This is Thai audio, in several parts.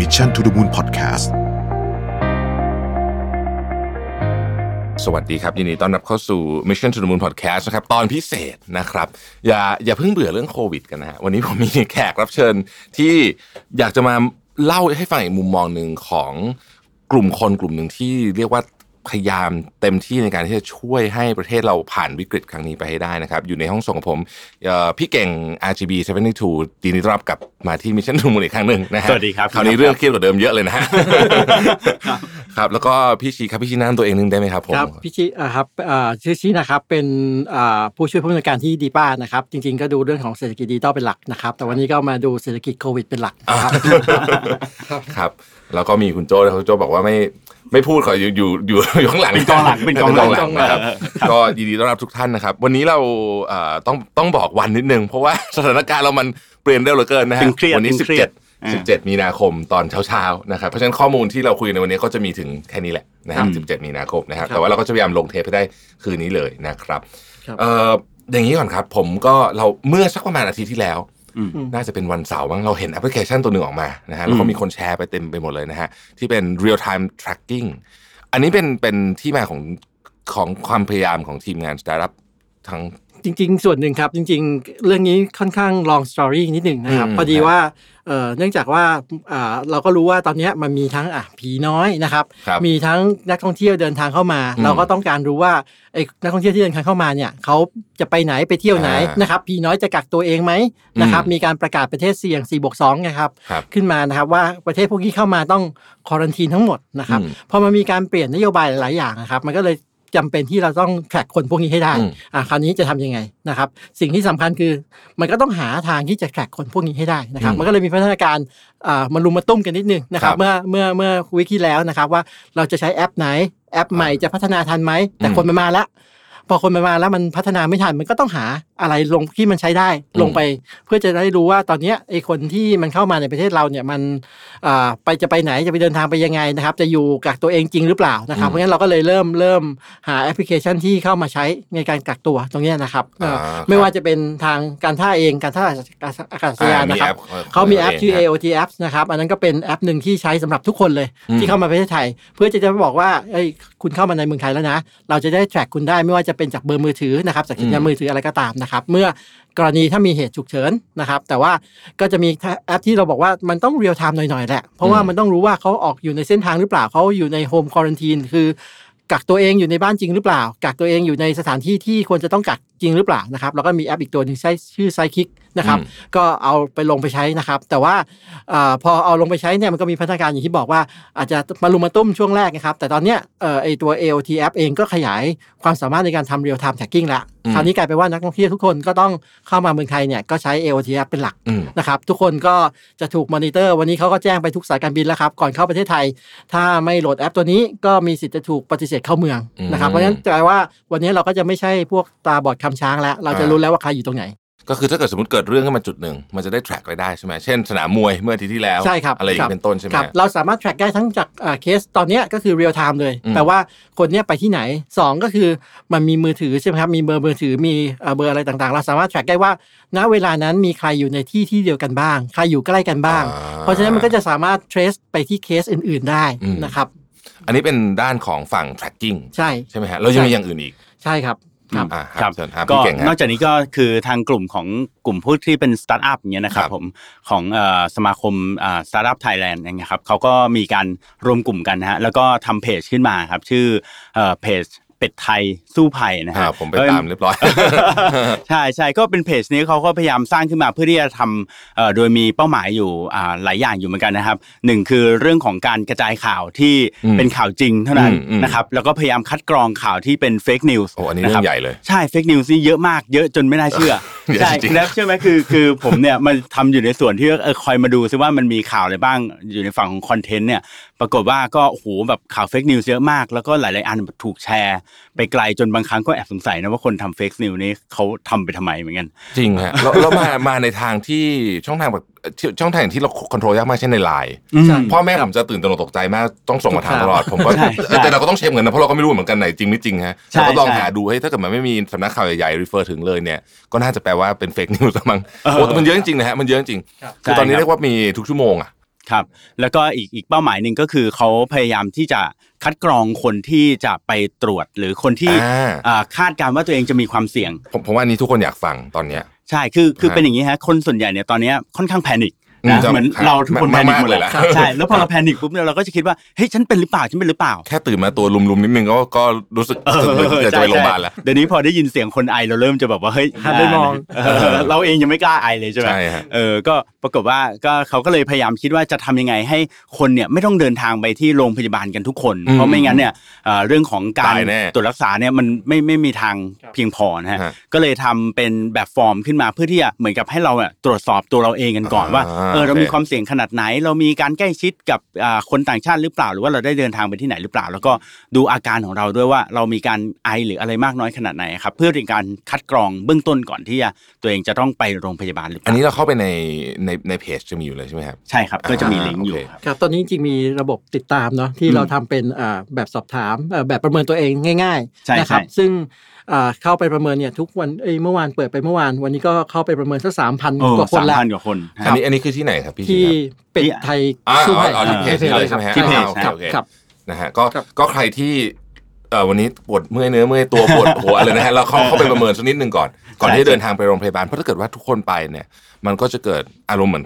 Mission to the Moon Podcast สวัสดีครับยินดีต้อนรับเข้าสู่ Mission to the Moon Podcast นะครับตอนพิเศษนะครับ อย่าอย่าเพิ่งเบื่อเรื่องโควิดกันนะฮะวันนี้ผมมีแขกรับเชิญที่อยากจะมาเล่าให้ฟังอีกมุมมองหนึ่งของกลุ่มคนกลุ่มหนึ่งที่เรียกว่า พยายามเต็มที่ในการที่จะช่วยให้ประเทศเราผ่านวิกฤตครั้งนี้ไปให้ได้นะครับ อยู่ในห้องส่งของผมเอ่อพี่เก่ง RGB 72ดีนดีต้อนรับกลับมาที่ Mission to the Moon อีกครั้งหนึ่งนะฮะสวัสดีครับคราวนี้เรื่องเครียดกว่าเดิมเยอะเลยนะฮะครับแล้วก็พี่ชีครับพี่ชีแนะนำตัวเองนึงได้ไหมครับผมครับพี่ชิอ่าครับอ่าชื่อชินะครับเป็นอ่าผู้ช่วยผู้อำนวยการที่ดีป้านะครับ จริง ๆ ก็ดูเรื่องของเศรษฐกิจดิจิตอลเป็นหลักนะครับ แต่วันนี้ก็มาดูเศรษฐกิจโควิดเป็นหลักนะครับครับแล้วก็มีคุณโจ้ด้วยคุณโจ้บอกว่าไม่ ไม่พูดขออยู่อยู่อยู่อยู่ข้างหลังเป็นกองหลังเป็นกองหลังนะครับก็ยินดีต้อนรับทุกท่านนะครับ วันนี้เราเอ่อต้องต้องบอกวันนิดนึง เพราะว่าสถานการณ์เรามันเปลี่ยนเร็วเหลือเกินนะฮะตึงเครียดวันี้ตึสิงบเครียเจ็ดดอ่าสิบเจ็ดมีนาคมตอนเช้าๆนะครับเพราะฉะนั้นข้อมูลที่เราคุยในวันนี้ก็จะมีถึงแค่นี้แหละนะครัฮะบสิบเจ็ดมีนาคมนะครับครับแต่ว่าเราก็จะพยายามลงเทปให้ได้คืนนี้เลยนะครับครับเอ่ออย่างนี้ก่อนครับ ผมก็เราเมื่อสักประมาณอาทิตย์ที่แล้วอืม น่าจะเป็นวันเสาร์มั้งเราเห็นแอปพลิเคชันตัวหนึ่งออกมานะฮะแล้วก็อืมมีคนแชร์ไปเต็มไปหมดเลยนะฮะที่เป็น real time tracking อันนี้เป็นเป็นที่มาของของความพยายามของทีมงานสตาร์ทอัพทั้ง จริง ๆ ส่วนหนึ่งครับ จริง ๆ เรื่องนี้ค่อนข้าง long story นิดหนึ่งนะครับอืมพอดีครับว่าเอ่อเนื่องจากว่าอ่าเราก็รู้ว่าตอนเนี้ยมันมีทั้งอะผีน้อยนะครับครับ มีทั้งนักท่องเที่ยวเดินทางเข้ามาอืมเราก็ต้องการรู้ว่าไอ้นักท่องเที่ยวที่เดินทางเข้ามาเนี่ยเขาจะไปไหนไปเที่ยวไหนอ่านนะครับผีน้อยจะกักตัวเองไหมนะครับอืมมีการประกาศประเทศเสี่ยง4บวก2นะครับครับขึ้นมานะครับว่าประเทศพวกนี้เข้ามาต้องควอรันทีนทั้งหมดนะครับอืมพอมันมีการเปลี่ยนนโยบายหลายๆอย่างนะครับ มันก็เลย จำเป็นที่เราต้องแทร็กคนพวกนี้ให้ได้อืมอ่าคราวนี้จะทำยังไงนะครับ สิ่งที่สำคัญคือมันก็ต้องหาทางที่จะแทร็กคนพวกนี้ให้ได้นะครับอืมมันก็เลยมีพัฒนาการอ่ามารุมมาตุ้มกันนิดนึงนะครัครับบเมื่อเมื่อเมื่อวิกที่แล้วนะครับ ว่าเราจะใช้แอปไหนแอปใหม่จะพัฒนาทันไหมแต่อืมคนมันมาแล้วพอคนมันมาแล้วมันพัฒนาไม่ทันมันก็ต้องหา อะไรลงที่มันใช้ได้ลงไป เพื่อจะได้รู้ว่าตอนเนี้ยไอ้คนที่มันเข้ามาในประเทศเราเนี่ยมันอ่าไปจะไปไหนจะไปเดินทางไปยังไงนะครับ จะอยู่กักตัวเองจริงหรือเปล่านะครับอืมเพราะงั้นเราก็เลยเริ่มเริ่มหาแอปพลิเคชันที่เข้ามาใช้ในการกักตัวตรงเนี้ยนะครับเอ่ออ่าไม่ว่าจะเป็นทางการท่าเองการท่าอากาศยานนะครับอ่เขามีแอปชื่อเง AOT Apps นะครับอันนั้นก็เป็นแอปหนึ่งที่ใช้สำหรับทุกคนเลยอืมที่เข้ามาประเทศไทย เพื่อจะจะบอกว่าเอ้ยคุณเข้ามาในเมืองไทยแล้วนะ เราจะได้ track คุณได้ไม่ว่าจะเป็นจากเบอร์มือถือนะครับจากสัญญาณมือถืออะไรก็ตามนะครับเมื่อกรณีถ้ามีเหตุฉุกเฉินนะครับ แต่ว่าก็จะมีแอปที่เราบอกว่ามันต้อง real time หน่อยๆแหละ เพราะว่ามันต้องรู้ว่าเขาออกอยู่ในเส้นทางหรือเปล่าเขาอยู่ใน home quarantine คือกักตัวเองอยู่ในบ้านจริงหรือเปล่า กักตัวเองอยู่ในสถานที่ที่ควรจะต้องกักจริงหรือเปล่านะครับ แล้วก็มีแอปอีกตัวหนึ่งใช้ชื่อ SydeKick นะครับอืมก็เอาไปลงไปใช้นะครับ แต่ว่าอาพอเอาลงไปใช้เนี่ยมันก็มีพัฒนาการอย่างที่บอกว่า อาจจะมะรุมมะตุ้มช่วงแรกนะครับ แต่ตอนเนี้ยเอ่อไอตัว AOT app เองก็ขยายความสามารถในการทำ real time tracking ละอืมคราวนี้กลายเป็นว่านักท่องเที่ยวทุกคนก็ต้องเข้ามาเมืองไทยเนี่ยก็ใช้ AOT app เป็นหลักอืมนะครับ ทุกคนก็จะถูกมอนิเตอร์ วันนี้เขาก็แจ้งไปทุกสายการบินแล้วครับก่อนเข้าประเทศไทย ถ้าไม่โหลดแอปตัวนี้ก็มีสิทธิ์จะถูกปฏิเสธเข้าเมืองอืมนะครับเพราะฉะนั้นแปลว่าวันนี้เราก็จะไม่ใช่พวกตาบอดคลำช้างแล้ว เราจะอ่ารู้แล้วว่าใครอยู่ตรงไหน ก็คือถ้าเกิดสมมติเกิดเรื่องขึ้นมาจุดหนึ่งมันจะได้ track ไว้ได้ใช่ไหมเช่นสนามมวยเมื่ออาทิตย์ที่แล้วใช่ครับอะไรอย่างครับเป็นต้นใช่ไหมครับเราสามารถ track ได้ทั้งจากอ่าเคสตอนเนี้ยก็คือ real time เลยอืมแปลว่าคนเนี้ยไปที่ไหน 2 ก็คือมันมีมือถือใช่ไหมครับมีเบอร์มือถือมีเอ่อเบอร์อะไรต่างๆ เราสามารถ track ได้ว่า ณเวลานั้นมีใครอยู่ในที่ที่เดียวกันบ้าง ใครอยู่ใกล้กันบ้างอ่าเพราะฉะนั้นมันก็จะสามารถ trace ไปที่เคสอื่น ๆได้อืมนะครับอันนี้เป็นด้านของฝั่ง tracking ใช่ใช่ไหมฮะแล้วยังมีใช่อย่างอื่นอีกใช่ครับ ครับอ่าครับเชิญครับก็พี่เก่งฮะนอกจากนี้ก็คือทางกลุ่มของกลุ่มผู้ที่เป็นสตาร์ทอัพอย่างเงี้ยนะครับครับผมของเอ่อสมาคมสตาร์ทอัพไทยแลนด์อย่างเงี้ยครับเขาก็มีการรวมกลุ่มกันนะฮะแล้วก็ทำเพจขึ้นมาครับชื่อเอ่อเพจ เป็ดไทยสู้ภัยนะอ่าฮะผมไปตามเรียบร้อย ใช่ใช่ก็เป็นเพจนี้เขาก็พยายามสร้างขึ้นมาเพื่อที่จะทำเอ่อโดยมีเป้าหมายอยู่อ่าหลายอย่างอยู่เหมือนกันนะครับหนึ่งคือเรื่องของการกระจายข่าวที่อืมเป็นข่าวจริงเท่านั้นอืมอืมนะครับแล้วก็พยายามคัดกรองข่าวที่เป็น fake news โอ้อันนี้เรื่องใหญ่เลยใช่ fake news นี่เยอะมากเยอะจนไม่น่าเชื่อเยอะ ใช่จริงๆแล้วเชื่อไหมคือคือผมเนี่ยมันทำอยู่ในส่วนที่เออคอยมาดูซิว่ามันมีข่าวอะไรบ้างอยู่ในฝั่งของ content เนี่ยปรากฏว่าก็โอ้โหแบบข่าว fake news เยอะมาก แล้วก็หลาย ๆ อันถูกแชร์ ไปไกลจนบางครั้งก็แอบสงสัยนะว่าคนทำ fake news นี้เขาทำไปทำไมเหมือนกัน จริงฮะแล้วแล้วมามาในทางที่ช่องทางแบบที่ช่องทางที่เรา control ยากมากเช่นในไลน์อืมใช่พ่อแม่ผมจะตื่นตระหนกตกใจมากต้องส่งมาถามตลอดผมก็ใช่ใช่แต่เราก็ต้องเช็คเหมือนกันนะเพราะเราก็ไม่รู้เหมือนกันไหนจริงไม่จริงฮะใช่เราก็ลองใช่หาดูให้ถ้าเกิดมันไม่มีสำนักข่าวใหญ่ๆ refer ถึงเลยเนี่ยก็น่าจะแปลว่าเป็น fake news มั้งเออโอ้แต่มันเยอะจริงๆนะฮะมันเยอะจริงครับคือตอนนี้ใช่ครับเรียกว่ามีทุกชั่วโมงอะครับแล้วก็อีกอีกเป้าหมายหนึ่งก็คือเขาพยายามที่จะคัดกรองคนที่จะไปตรวจหรือคนที่อ่าอ่าคาดการณ์ว่าตัวเองจะมีความเสี่ยง ผมผมว่าอันนี้ทุกคนอยากฟังตอนเนี้ยใช่คือคือฮะเป็นอย่างนี้ฮะคนส่วนใหญ่เนี่ยตอนเนี้ยค่อนข้างแพนิคอืม นะจะเหมือนครับเราทุกคนแพมากนิคๆหมดเลเลยยแหละใช่แล้วพอเราแพนิคปุ๊บเนี่ยเราก็จะคิดว่าเฮ้ยฉันเป็นหรือเปล่าฉันเป็นหรือเปล่า แค่ตื่นมาตัวลุมๆนิดนึงก็ก็รู้สึกเออเกิดจะไปโรงพยาบาลแล้วเดี๋ยวนี้พอได้ยินเสียงคนไอเราเริ่มจะแบบว่าเฮ้ยหันไปมองเออเราเองยังไม่กล้าไอเลยใช่ไหมใช่ฮะเออก็ปรากฏว่าก็เขาก็เลยพยายามคิดว่าจะทำยังไงให้คนเนี่ยไม่ต้องเดินทางไปที่โรงพยาบาลกันทุกคนอืมเพราะไม่งั้นเนี่ยเอ่อเรื่องของการตายแน่ตรวจรักษาเนี่ยมันไม่ไม่มีทางครับเพียงพอนะฮะฮะก็เลยทำเป็นแบบฟอร์มขึ้นมาเพื่อที่จะเหมือนกับให้เราเนี่ยตรวจสอบตัวเราเองกันก่อนว่าอ่าเออเราโอเคมีความเสี่ยงขนาดไหน เรามีการใกล้ชิดกับอ่าคนต่างชาติหรือเปล่า หรือว่าเราได้เดินทางไปที่ไหนหรือเปล่า แล้วก็ดูอาการของเราด้วยว่าเรามีการไอหรืออะไรมากน้อยขนาดไหนครับเพื่อเป็นการคัดกรองเบื้องต้นก่อนที่จะตัวเองจะต้องไปโรงพยาบาลหรือเปอันล่านี้เราเข้าไปในในในเพจจะมีอยู่เลยใช่ไหมครับใช่ครับก็จะมีลิงก์อยู่โอเคครับครับตอนนี้จริงๆมีระบบติดตามเนาะที่อืมเราทำเป็นอ่าแบบสอบถามเอ่อแบบประเมินตัวเองง่ายใช่ๆนะครับใช่ซึ่งอ่าเข้าไปประเมินเนี่ยทุกวันเอ้ยเมื่อวานเปิดไปเมื่อวาน วันนี้ก็เข้าไปประเมินสักสามพันโอ้กว่าคนสามละพันกว่าคนอันครับนี้อันนี้คือที่ไหนครับพี่ที่ครับเป็ดที่ไทยอ่าสู้ภัยอ๋อที่เพจที่เลยใช่ไหมฮะที่เพจโอเคครับโอเคครับนะฮะก็ครับก็ใครที่เออวันนี้ปวดเมื่อยเนื้อเมื่อยตัวปวดหัวอะไรนะฮะเราเข้าเข้าไปประเมินสักนิดหนึ่งก่อน ก่อนที่จะเดินทางไปโรงพยาบาลเพราะถ้าเกิดว่าทุกคนไปเนี่ย มันก็จะเกิดอารมณ์เหมือน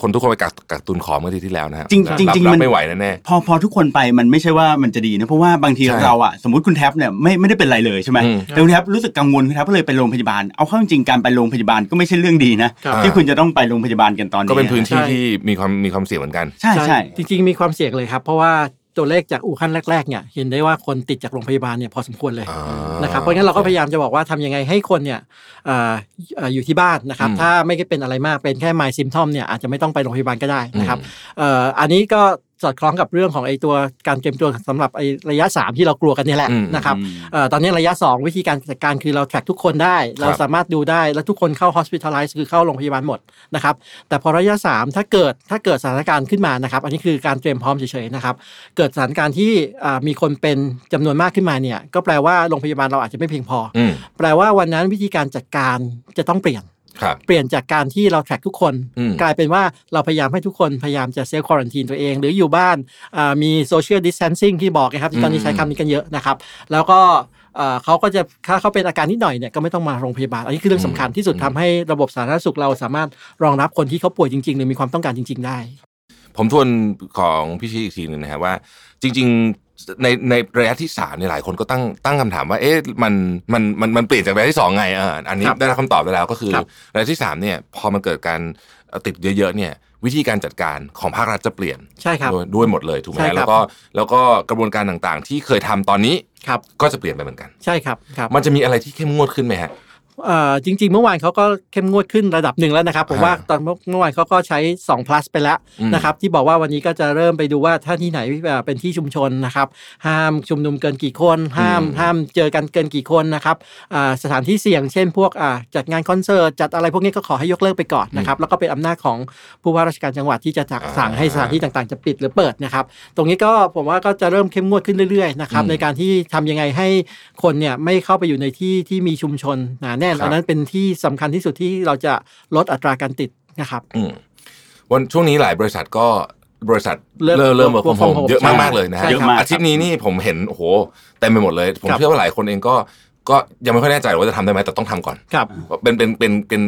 คนทุกคนไปกักกักตุนของเมื่ออาที่ที่แล้วนะฮะจริงจริงบจริงบมันไม่ไหวแน่พอพอทุกคนไปมันไม่ใช่ว่ามันจะดีนะเพราะว่าบางทีใช่เราอะสมมติคุณแท็บเนี่ยไม่ไม่ได้เป็นไรเลยใช่ไหมอืมแต่คุณแท็บรู้สึกกังวลคุณแท็บก็เลยไปโรงพยาบาลเอาเข้าจริงๆการไปโรงพยาบาลก็ไม่ใช่เรื่องดีนะครับที่คุณจะต้องไปโรงพยาบาลกันตอนๆนี้ก็เป็นพื้นที่ใช่ที่มีความมีความเสี่ยงเหมือนกันใช่ใช่จริง ๆ มีความเสี่ยงเลยครับ เพราะว่า ตัวเลขจากอู่ฮั่นแรกๆเนี่ยเห็นได้ว่าคนติดจากโรงพยาบาลเนี่ยพอสมควรเลยอ่านะครับเพราะงั้นเราก็พยายามจะบอกว่าทำยังไงให้คนเนี่ยเอ่อเอ่ออยู่ที่บ้านนะครับอืมถ้าไม่ได้เป็นอะไรมากเป็นแค่ไมซิมทอมเนี่ยอาจจะไม่ต้องไปโรงพยาบาลก็ได้นะครับอืมเอ่ออันนี้ก็ สอดคล้องกับเรื่องของไอ้ตัวการเตรียมตัวสำหรับไอ้ระยะ 3 ที่เรากลัวกันเนี่ยแหละอืมนะครับอืมเอ่อตอนนี้ระยะ 2 วิธีการจัดการคือเราแทร็กทุกคนได้ เราสามารถดูได้แล้วทุกคนเข้า hospitalize คือเข้าโรงพยาบาลหมดนะครับแต่พอระยะ 3 ถ้าเกิดถ้าเกิดสถานการณ์ขึ้นมานะครับ อันนี้คือการเตรียมพร้อมเฉยๆนะครับเกิดสถานการณ์ที่อ่ามีคนเป็นจำนวนมากขึ้นมาเนี่ยก็แปลว่าโรงพยาบาลเราอาจจะไม่เพียงพออืมแปลว่าวันนั้นวิธีการจัดการจะต้องเปลี่ยนครับ เปลี่ยนจากการที่เราแทร็กทุกคนอืมกลายเป็นว่าเราพยายามให้ทุกคนพยายามจะเซลล์ควอรันทีนตัวเอง หรืออยู่บ้านอ่ามีโซเชียลดิส a ทนซิ่งที่บอกนะครับที่ตอนนี้ใช้คำนี้กันเยอะนะครับ แล้วก็เอ่อเขาก็จะถ้าเขาเป็นอาการนิดหน่อยเนี่ยก็ไม่ต้องมาโรงพยาบาล อันนี้คือเรื่องสำคัญที่สุดทำให้ระบบสาธารณสุขเราสามารถรองรับคนที่เขาป่วยจริงๆ หรือมีความต้องการจริง ๆ ได้ ผมทวนของพี่ชี้อีกทีหนึ่งนะฮะว่า จริง ๆ ในในระยะที่สามเนี่ยหลายคนก็ตั้งตั้งคำถามว่า เอ๊ะมันมันมันมันเปลี่ยนจากระยะที่สองไงอ่าอันนี้ครับได้รับคำตอบไปแล้วก็คือครับระยะที่สามเนี่ยพอมันเกิดการเอ่อติดเยอะๆเนี่ยวิธีการจัดการของภาครัฐจะเปลี่ยนใช่ครับด้วยด้วยหมดเลยถูกไหมใช่ครับแล้วก็แล้วก็กระบวนการต่างๆ ที่เคยทำตอนนี้ครับก็จะเปลี่ยนไปเหมือนกัน ใช่ครับครับ มันจะมีอะไรที่เข้มงวดขึ้นไหมฮะเอ่อ จริง ๆ เมื่อวานเขาก็เข้มงวดขึ้นระดับหนึ่งแล้วนะครับผมฮะว่าตอนเมื่อเมื่อวานเขาก็ใช้ 2 plus ไปแล้วอืมนะครับที่บอกว่าวันนี้ก็จะเริ่มไปดูว่าถ้าที่ไหนเอ่อเป็นที่ชุมชนนะครับห้ามชุมนุมเกินกี่คน ห้ามอืมห้ามเจอกันเกินกี่คนนะครับอ่าสถานที่เสี่ยงเช่นพวกอ่าจัดงานคอนเสิร์ตจัดอะไรพวกนี้ก็ขอให้ยกเลิกไปก่อนนะครับแล้วก็เป็นอำนาจของผู้ว่าราชการจังหวัดที่จะจัดอ่าสั่งให้สถานที่ต่างๆ จะปิดหรือเปิดนะครับตรงนี้ก็ผมว่าก็จะเริ่มเข้มงวดขึ้นเรื่อยๆนะครับอืมในการที่ทำยังไงให้คนเนี่ยไม่เข้าไปอยู่ในที่ที่มีชุมชนหนาแน่นครับอันนั้นเป็นที่สำคัญที่สุดที่เราจะลดอัตราการติดนะครับอืมวันช่วงนี้หลายบริษัทก็บริษัทเริ่มเริ่มเริ่ม work from work from home home เยอะใช่มากๆเลยนะฮะใช่เยอะมากอาทิตย์นี้นี่ผมเห็นโอ้โหเต็มไปหมดเลย ผมครับเชื่อว่าหลายคนเองก็ก็ยังไม่ค่อยแน่ใจว่าจะทำได้ไหมแต่ต้องทำก่อนครับเป็นเป็นเป็นเป็น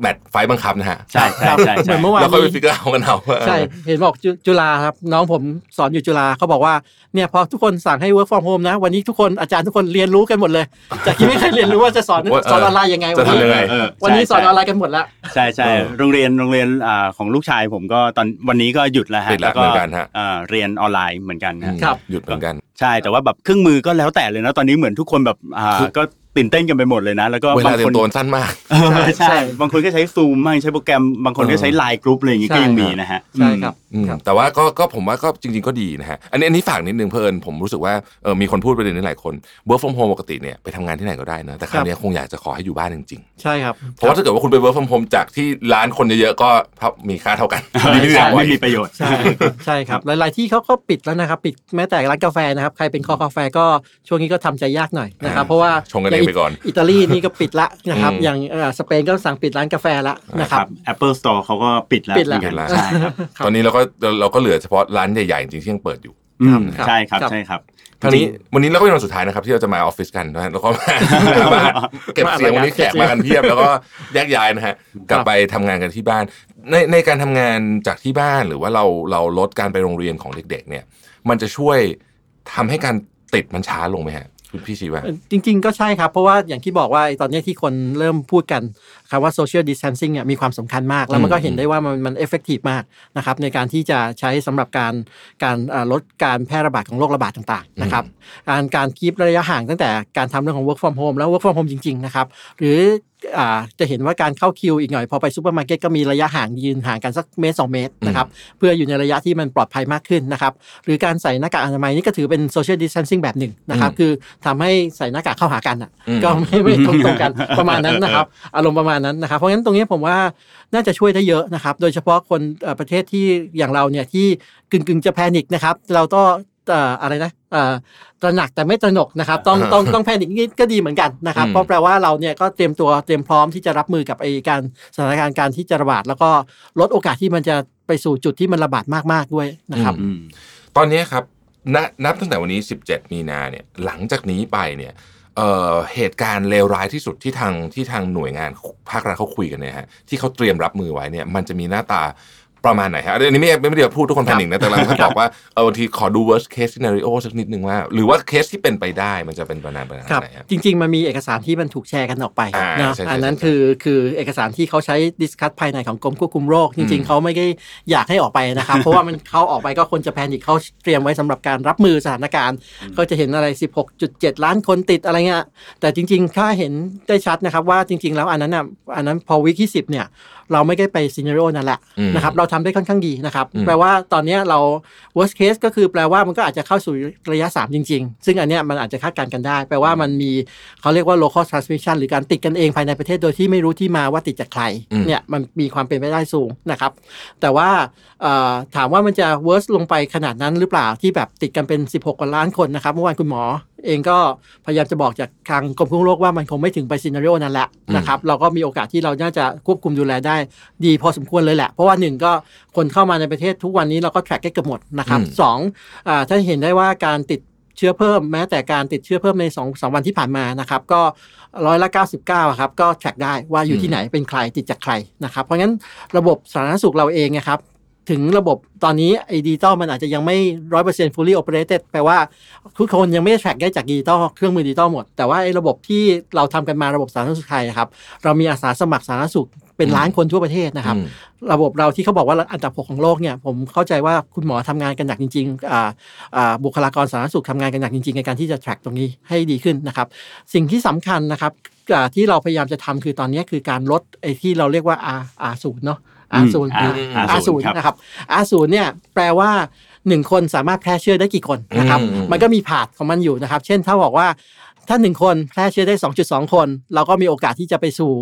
match ไฟต์บังคับนะฮะใช่ใช่ใช่ใช่เหใช่มือนเมื่อวานแล้วค่อยไปนี้ figure out กันเอาว่าใช่เห็นบอกจุจุฬาครับ น้องผมสอนอยู่จุฬาเขาบอกว่าเนี่ยพอทุกคนสั่งให้ work from home นะ วันนี้ทุกคนอาจารย์ทุกคนเรียนรู้กันหมดเลยจากที่ไม่เคยเรียนรู้ว่าจะสอนว่าเออสอนออนไลน์ยังไงจะวันนี้ทำยังไงเออวันนี้ใช่สอนอใช่อนไลน์กันหมดแล้วใช่ใช่เออโรงเรียนโรงเรียนอ่าของลูกชายผมก็ตอนวันนี้ก็หยุดแล้วฮะปิดแล้วก็เหมือนกันฮะอ่าเรียนออนไลน์เหมือนกันอืฮะมครับหยุดเหมือนกัน ใช่แต่ว่าแบบเครื่องมือก็แล้วแต่เลยนะตอนนี้เหมือนทุกคนแบบอ่าคือก็ ตื่นเต้นกันไปหมดเลยนะ แล้วก็เวลาบางเตรีคยนมตัวสั้นมากเออใช่ใช่ บางคนก็ใช้ซูมบ้างใช้โปรแกรม บางคนก็ใช้ไลน์กรุ๊ปอะไรอย่างงี้ใช่ก็ยังมีนะฮะใช่ครับอืมครับ แต่ว่าก็ก็ผมว่าก็จริง ๆก็ดีนะฮะอันนี้อันนี้ฝากนิดนึงเพิ่นผมรู้สึกว่าเออมีคนพูดประเด็นนี้หลายคน work from home ปกติเนี่ยไปทำงานที่ไหนก็ได้นะแต่คราวเนี้ยคงอยากจะขอให้อยู่บ้านจริงใช่ครับๆเพราะว่าถ้าเกิดว่าคุณไป work from home จากที่ร้านคนเยอะๆก็มีค่าเท่ากันใช่ดีไม่ดีใช่กว่าไม่มีประโยชน์ใช่ใช่ครับหลายๆที่เขาก็ปิดแล้วนะครับปิดแม้แต่ร้านกาแฟนะครับใครเป็นคอกาแฟก็ช่วงนี้ก็ทำใจยากหน่อยนะครับเพราะว่าชงกันเองไปก่อนอิตาลีนี่ก็ปิดละนะครับอืมอย่างเอ่อสเปนก็สั่งปิดร้านกาแฟละนะครับ Apple Store เขาก็ปิดแล้วปิดแล้วเหมือนกันปิดแล้วใช่ครับครับตอนนี้เราก็เราเราก็เหลือเฉพาะร้านใหญ่ๆจริงๆที่ยังเปิดอยู่อืมครับใช่ครับครับใช่ครับคราวนี้วันนี้เราก็เป็นวันสุดท้ายนะครับ ที่เราจะมาออฟฟิศกันนะฮะแล้วก็มามาเก็บเสียงวันนี้แขกมากันเพียบแล้วก็แยกย้ายนะฮะกลับไปทำงานกันที่บ้าน ในในการทำงานจากที่บ้านหรือว่าเราเราลดการไปโรงเรียนของเด็ก ๆ เนี่ย มันจะช่วยทำให้การติดมันช้าลงไหมฮะคุณพี่ชีว่าจริง ๆ ก็ใช่ครับ เพราะว่าอย่างที่บอกว่าไอ้ตอนเนี้ยที่คนเริ่มพูดกัน คำว่า social distancing เนี่ยมีความสำคัญมาก แล้วมันก็เห็นได้ว่ามันมัน effective มากนะครับในการที่จะใช้สำหรับการการเอ่อลดการแพร่ระบาดของโรคระบาดต่างๆนะครับการการ keep ระยะห่างตั้งแต่การทำเรื่องของ work from home แล้ว work from home จริงๆนะครับหรืออ่าจะเห็นว่าการเข้าคิวอีกหน่อย พอไปซูเปอร์มาร์เก็ตก็มีระยะห่างยืนห่างกันสักเมตรสองเมตรนะครับเพื่ออยู่ในระยะที่มันปลอดภัยมากขึ้นนะครับหรือการใส่หน้ากากอนามัยนี่ก็ถือเป็น social distancing แบบหนึ่งนะครับคือทำให้ใส่หน้ากากเข้าหากันอะอืมก็ไม่ไม่ตรงตรงกันประมาณนั้นนะครับอารมณ์ประมาณนั้นนะครับ เพราะงั้นตรงนี้ผมว่าน่าจะช่วยได้เยอะนะครับ โดยเฉพาะคนเอ่อประเทศที่อย่างเราเนี่ยที่กึ่งกึ่งๆจะแพนิคนะครับ เราก็เอ่ออะไรนะเอ่อตระหนักแต่ไม่ตระหนกนะครับ ต้องต้องต้องแพนิคนิดก็ดีเหมือนกันนะครับอืมเพราะแปลว่าเราเนี่ยก็เตรียมตัวเตรียมพร้อมที่จะรับมือกับไอ้การสถานการณ์การที่จะระบาด แล้วก็ลดโอกาสที่มันจะไปสู่จุดที่มันระบาดมากๆด้วยนะครับอืมตอนนี้ครับณนับตั้งแต่วันนี้ 17 มีนาเนี่ยหลังจากนี้ไปเนี่ย เหตุการณ์เลวร้ายที่สุดที่ทางที่ทางหน่วยงานภาครัฐเขาคุยกันเนี่ยฮะที่เขาเตรียมรับมือไว้เนี่ยมันจะมีหน้าตา ประมาณไหนฮะอันนี้ไม่ไม่ได้พูดทุกคน panic นะแต่เราเขาบอกว่าเออบางทีขอดู worst case scenario สักนิดนึงว่า หรือว่าเคสที่เป็นไปได้มันจะเป็นประมาณประมาณครับไหนฮะจริง ๆ มันมีเอกสารที่มันถูกแชร์กันออกไปอ่านะใช่ใช่อันนั้นใช่คือคือเอกสารที่เขาใช้ discuss ภายในของกรมควบคุมโรค จริง ๆเขาไม่ได้อยากให้ออกไปนะครับเพราะว่ามันเขาออกไปก็คนจะแพนิคเขาเตรียมไว้สำหรับการรับมือสถานการณ์ก็จะเห็นอะไร 16.7 ล้านคนติดอะไรเงี้ยแต่จริง ๆ ถ้าเห็นได้ชัดนะครับว่าจริง ๆ แล้วอันนั้นอะอันนั้นพอวิกที่10เนี่ย เราไม่ได้ไปซีเนโรนั่นแหละอืมนะครับเราทำได้ค่อนข้างดีนะครับอืมแปลว่าตอนเนี้ยเรา worst case ก็คือแปลว่ามันก็อาจจะเข้าสู่ระยะ 3 จริง ๆ ซึ่งอันเนี้ยมันอาจจะคาดการณ์กันได้ แปลว่ามันมีเขาเรียกว่า local transmission หรือการติดกันเองภายในประเทศโดยที่ไม่รู้ที่มาว่าติดจากใครอืมเนี่ยมันมีความเป็นไปได้สูงนะครับ แต่ว่าเอ่อถามว่ามันจะ worst ลงไปขนาดนั้นหรือเปล่าที่แบบติดกันเป็น 16 กว่าล้านคนนะครับเมื่อวานคุณหมอ เองก็พยายามจะบอกจากทางกรมควบคุมโรคว่ามันคงไม่ถึงไปซีนารีโอนั้นแหละนะครับเราก็มีโอกาสที่เราน่าจะควบคุมดูแลได้ดีพอสมควรเลยแหละ เพราะว่าหนึ่งก็คนเข้ามาในประเทศทุกวันนี้เราก็ track ได้เกือบหมดนะครับอืมสองอาถ้าเห็นได้ว่าการติดเชื้อเพิ่มแม้แต่การติดเชื้อเพิ่มใน2องสองวันที่ผ่านมานะครับก็ร้อยละ99อะครับก็ track ได้ว่าอยู่ที่ไหนเป็นใครติดจากใครนะครับเพราะงั้นระบบสาธารณสุขเราเองนะครับ ถึงระบบตอนนี้ไอ้ดิจิตอลมันอาจจะยังไม่ร้อยเปอร์เซ็นต์ fully operated แปลว่าทุกคนยังไม่ได้ track ได้จากดิจิตอลเครื่องมือดิจิตอลหมด แต่ว่าไอ้ระบบที่เราทำกันมาระบบสาธารณสุขไทยอะครับ เรามีอาสาสมัครสาธารณสุขเป็นล้านคนทั่วประเทศนะครับอืมระบบเราที่เขาบอกว่าอันดับหกของโลกเนี่ยผมเข้าใจว่าคุณหมอทำงานกันหนักจริงๆอ่าอ่าบุคลากรสาธารณสุขทำงานกันหนักจริงๆในการที่จะ track ตรงนี้ให้ดีขึ้นนะครับสิ่งที่สำคัญนะครับอ่าที่เราพยายามจะทำคือตอนนี้คือการลดไอ้ที่เราเรียกว่า R R ศูนย์เนาะ R ศูนย์อืม R R ศูนย์ครับนะครับ R ศูนย์เนี่ยแปลว่าหนึ่งคนสามารถแพร่เชื้อได้กี่คนนะครับอืมมันก็มีผาดของมันอยู่นะครับ เช่นถ้าบอกว่า ถ้าหนึ่งคนแพร่เชื้อได้ 2.2 คน เราก็มีโอกาสที่จะไปสู่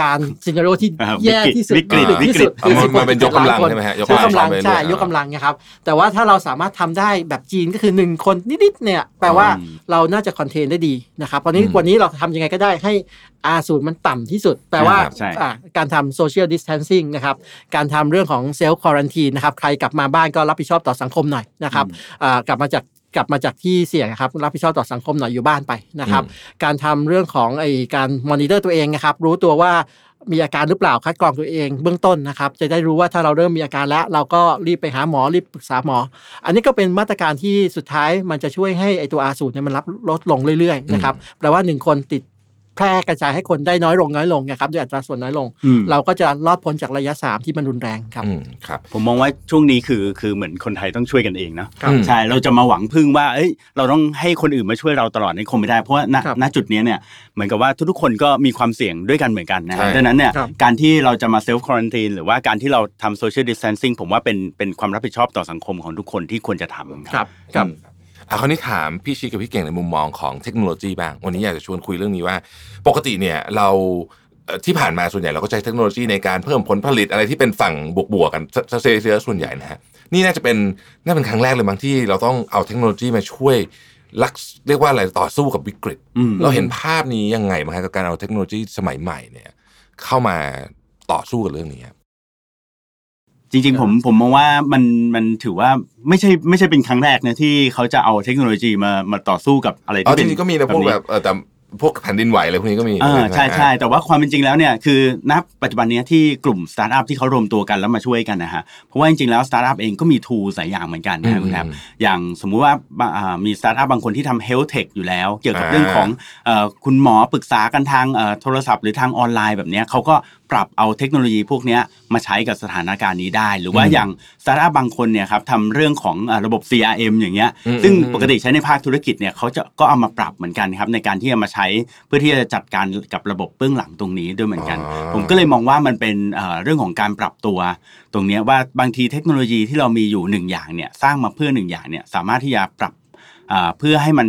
การซีนารีโอที่อ่าแย่ที่สุดวิกฤตที่สุดวิกฤตคือเอามันเป็นยกกำลัง16ใช่ไหมฮะยยกกกำกำลัลังงไปเรื่อยๆใช่ยกกำลังนะครับ แต่ว่าถ้าเราสามารถทำได้แบบจีนก็คือ 1 คนนิดๆเนี่ยแปลว่าอืมเราน่าจะคอนเทนได้ดีนะครับตอนนี้อืมวันนี้เราทำยังไงก็ได้ให้ R ศูนย์มันต่ำที่สุด แปลว่าใช่อ่าการทำ social distancing นะครับการทำเรื่องของ self quarantine นะครับใครกลับมาบ้านก็รับผิดชอบต่อสังคมหน่อยนะครับอ่ากลับมาจาก กลับมาจากที่เสี่ยงนะครับรับผิดชอบต่อสังคมหน่อยอยู่บ้านไปนะครับ การทำเรื่องของไอการมอนิเตอร์ตัวเองนะครับ รู้ตัวว่ามีอาการหรือเปล่าคัดกรองตัวเองเบื้องต้นนะครับ จะได้รู้ว่าถ้าเราเริ่มมีอาการแล้ว เราก็รีบไปหาหมอรีบปรึกษาหมอ อันนี้ก็เป็นมาตรการที่สุดท้ายมันจะช่วยให้ไอตัวอาสูตรเนี่ยมันรับลดลงเรื่อยๆนะครับแปลว่าหนึ่งคนติด แพร่กระจายให้คนได้น้อยลงน้อยลงนะครับด้วยอัตราส่วนน้อยลงอืมเราก็จะรอดพ้นจากระยะสามที่มันรุนแรงครับอืมครับ ผมมองว่าช่วงนี้คือคือเหมือนคนไทยต้องช่วยกันเองเนอะครับใช่เราจะมาหวังพึ่งว่าเอ้ยเราต้องให้คนอื่นมาช่วยเราตลอดนี่คงไม่ได้เพราะว่าณครับณจุดนี้เนี่ยเหมือนกับว่าทุกๆคนก็มีความเสี่ยงด้วยกันเหมือนกันนะใช่ดังนั้นเนี่ยครับการที่เราจะมาเซลฟ์ควอนตีนหรือว่าการที่เราทำโซเชียลดิส a ทนซิ่งผมว่าเป็นเป็นความรับผิดชอบต่อสังคมของทุกคนที่ควรจะทำครับครับ อะคราวนี้ถามพี่ชิกับพี่เก่งในมุมมองของเทคโนโลยีบ้าง วันนี้อยากจะชวนคุยเรื่องนี้ว่า ปกติเนี่ยเราเอ่อที่ผ่านมาส่วนใหญ่เราก็ใช้เทคโนโลยีในการเพิ่มผลผลิตอะไรที่เป็นฝั่งบวกๆกันซะเสียส่วนใหญ่นะฮะนี่น่าจะเป็นน่าเป็นครั้งแรกเลยบางที่เราต้องเอาเทคโนโลยีมาช่วยรักเรียกว่าอะไรต่อสู้กับวิกฤตอืมเราเห็นภาพนี้ยังไงบ้างครับกับการเอาเทคโนโลยีสมัยใหม่เนี่ย เข้ามาต่อสู้กับเรื่องนี้ครับ จริงๆผมผมมองว่ามันมันถือว่าไม่ใช่ไม่ใช่เป็นครั้งแรกนะที่เขาจะเอาเทคโนโลยีมามาต่อสู้กับอะไรอ๋อที่จเป็นริงๆก็มีนะพวกแบบเออแต่พวกแผ่นดินไหวอะไรพวกนี้ก็มีอ่าไหมใช่ใช่แต่ว่าความเป็นจริงแล้วเนี่ยคือณปัจจุบันเนี้ยที่กลุ่มสตาร์ทอัพที่เขารวมตัวกันแล้วมาช่วยกันนะฮะเพราะว่าจริงๆแล้วสตาร์ทอัพเองก็มี tool หลายอย่างเหมือนกันนะครับคุณครับอย่างสมมุติว่าอ่ามีสตาร์ทอัพบางคนที่ทำ health tech อยู่แล้ว เกี่ยวกับเรื่องของเอ่อคุณหมอปรึกษากันทางเอ่อโทรศัพท์หรือทางออนไลน์แบบเนี้ยเขาก็ ปรับเอาเทคโนโลยีพวกเนี้ยมาใช้กับสถานการณ์นี้ได้ หรือว่าอย่างสตาร์ทอัพบางคนเนี่ยครับทำเรื่องของเอ่อระบบ CRM อย่างเงี้ยอืมซึ่งอืมปกติใช้ในภาคธุรกิจเนี่ยเขาจะก็เอามาปรับเหมือนกันครับในการที่จะมาใช้เพื่อที่จะจัดการกับระบบเบื้องหลังตรงนี้ด้วยเหมือนกันอ๋อผมก็เลยมองว่ามันเป็นเอ่อเรื่องของการปรับตัวตรงเนี้ยว่าบางทีเทคโนโลยีที่เรามีอยู่หนึ่งอย่างเนี่ยสร้างมาเพื่อหนึ่งอย่างเนี่ยสามารถที่จะปรับอ่าเพื่อให้มัน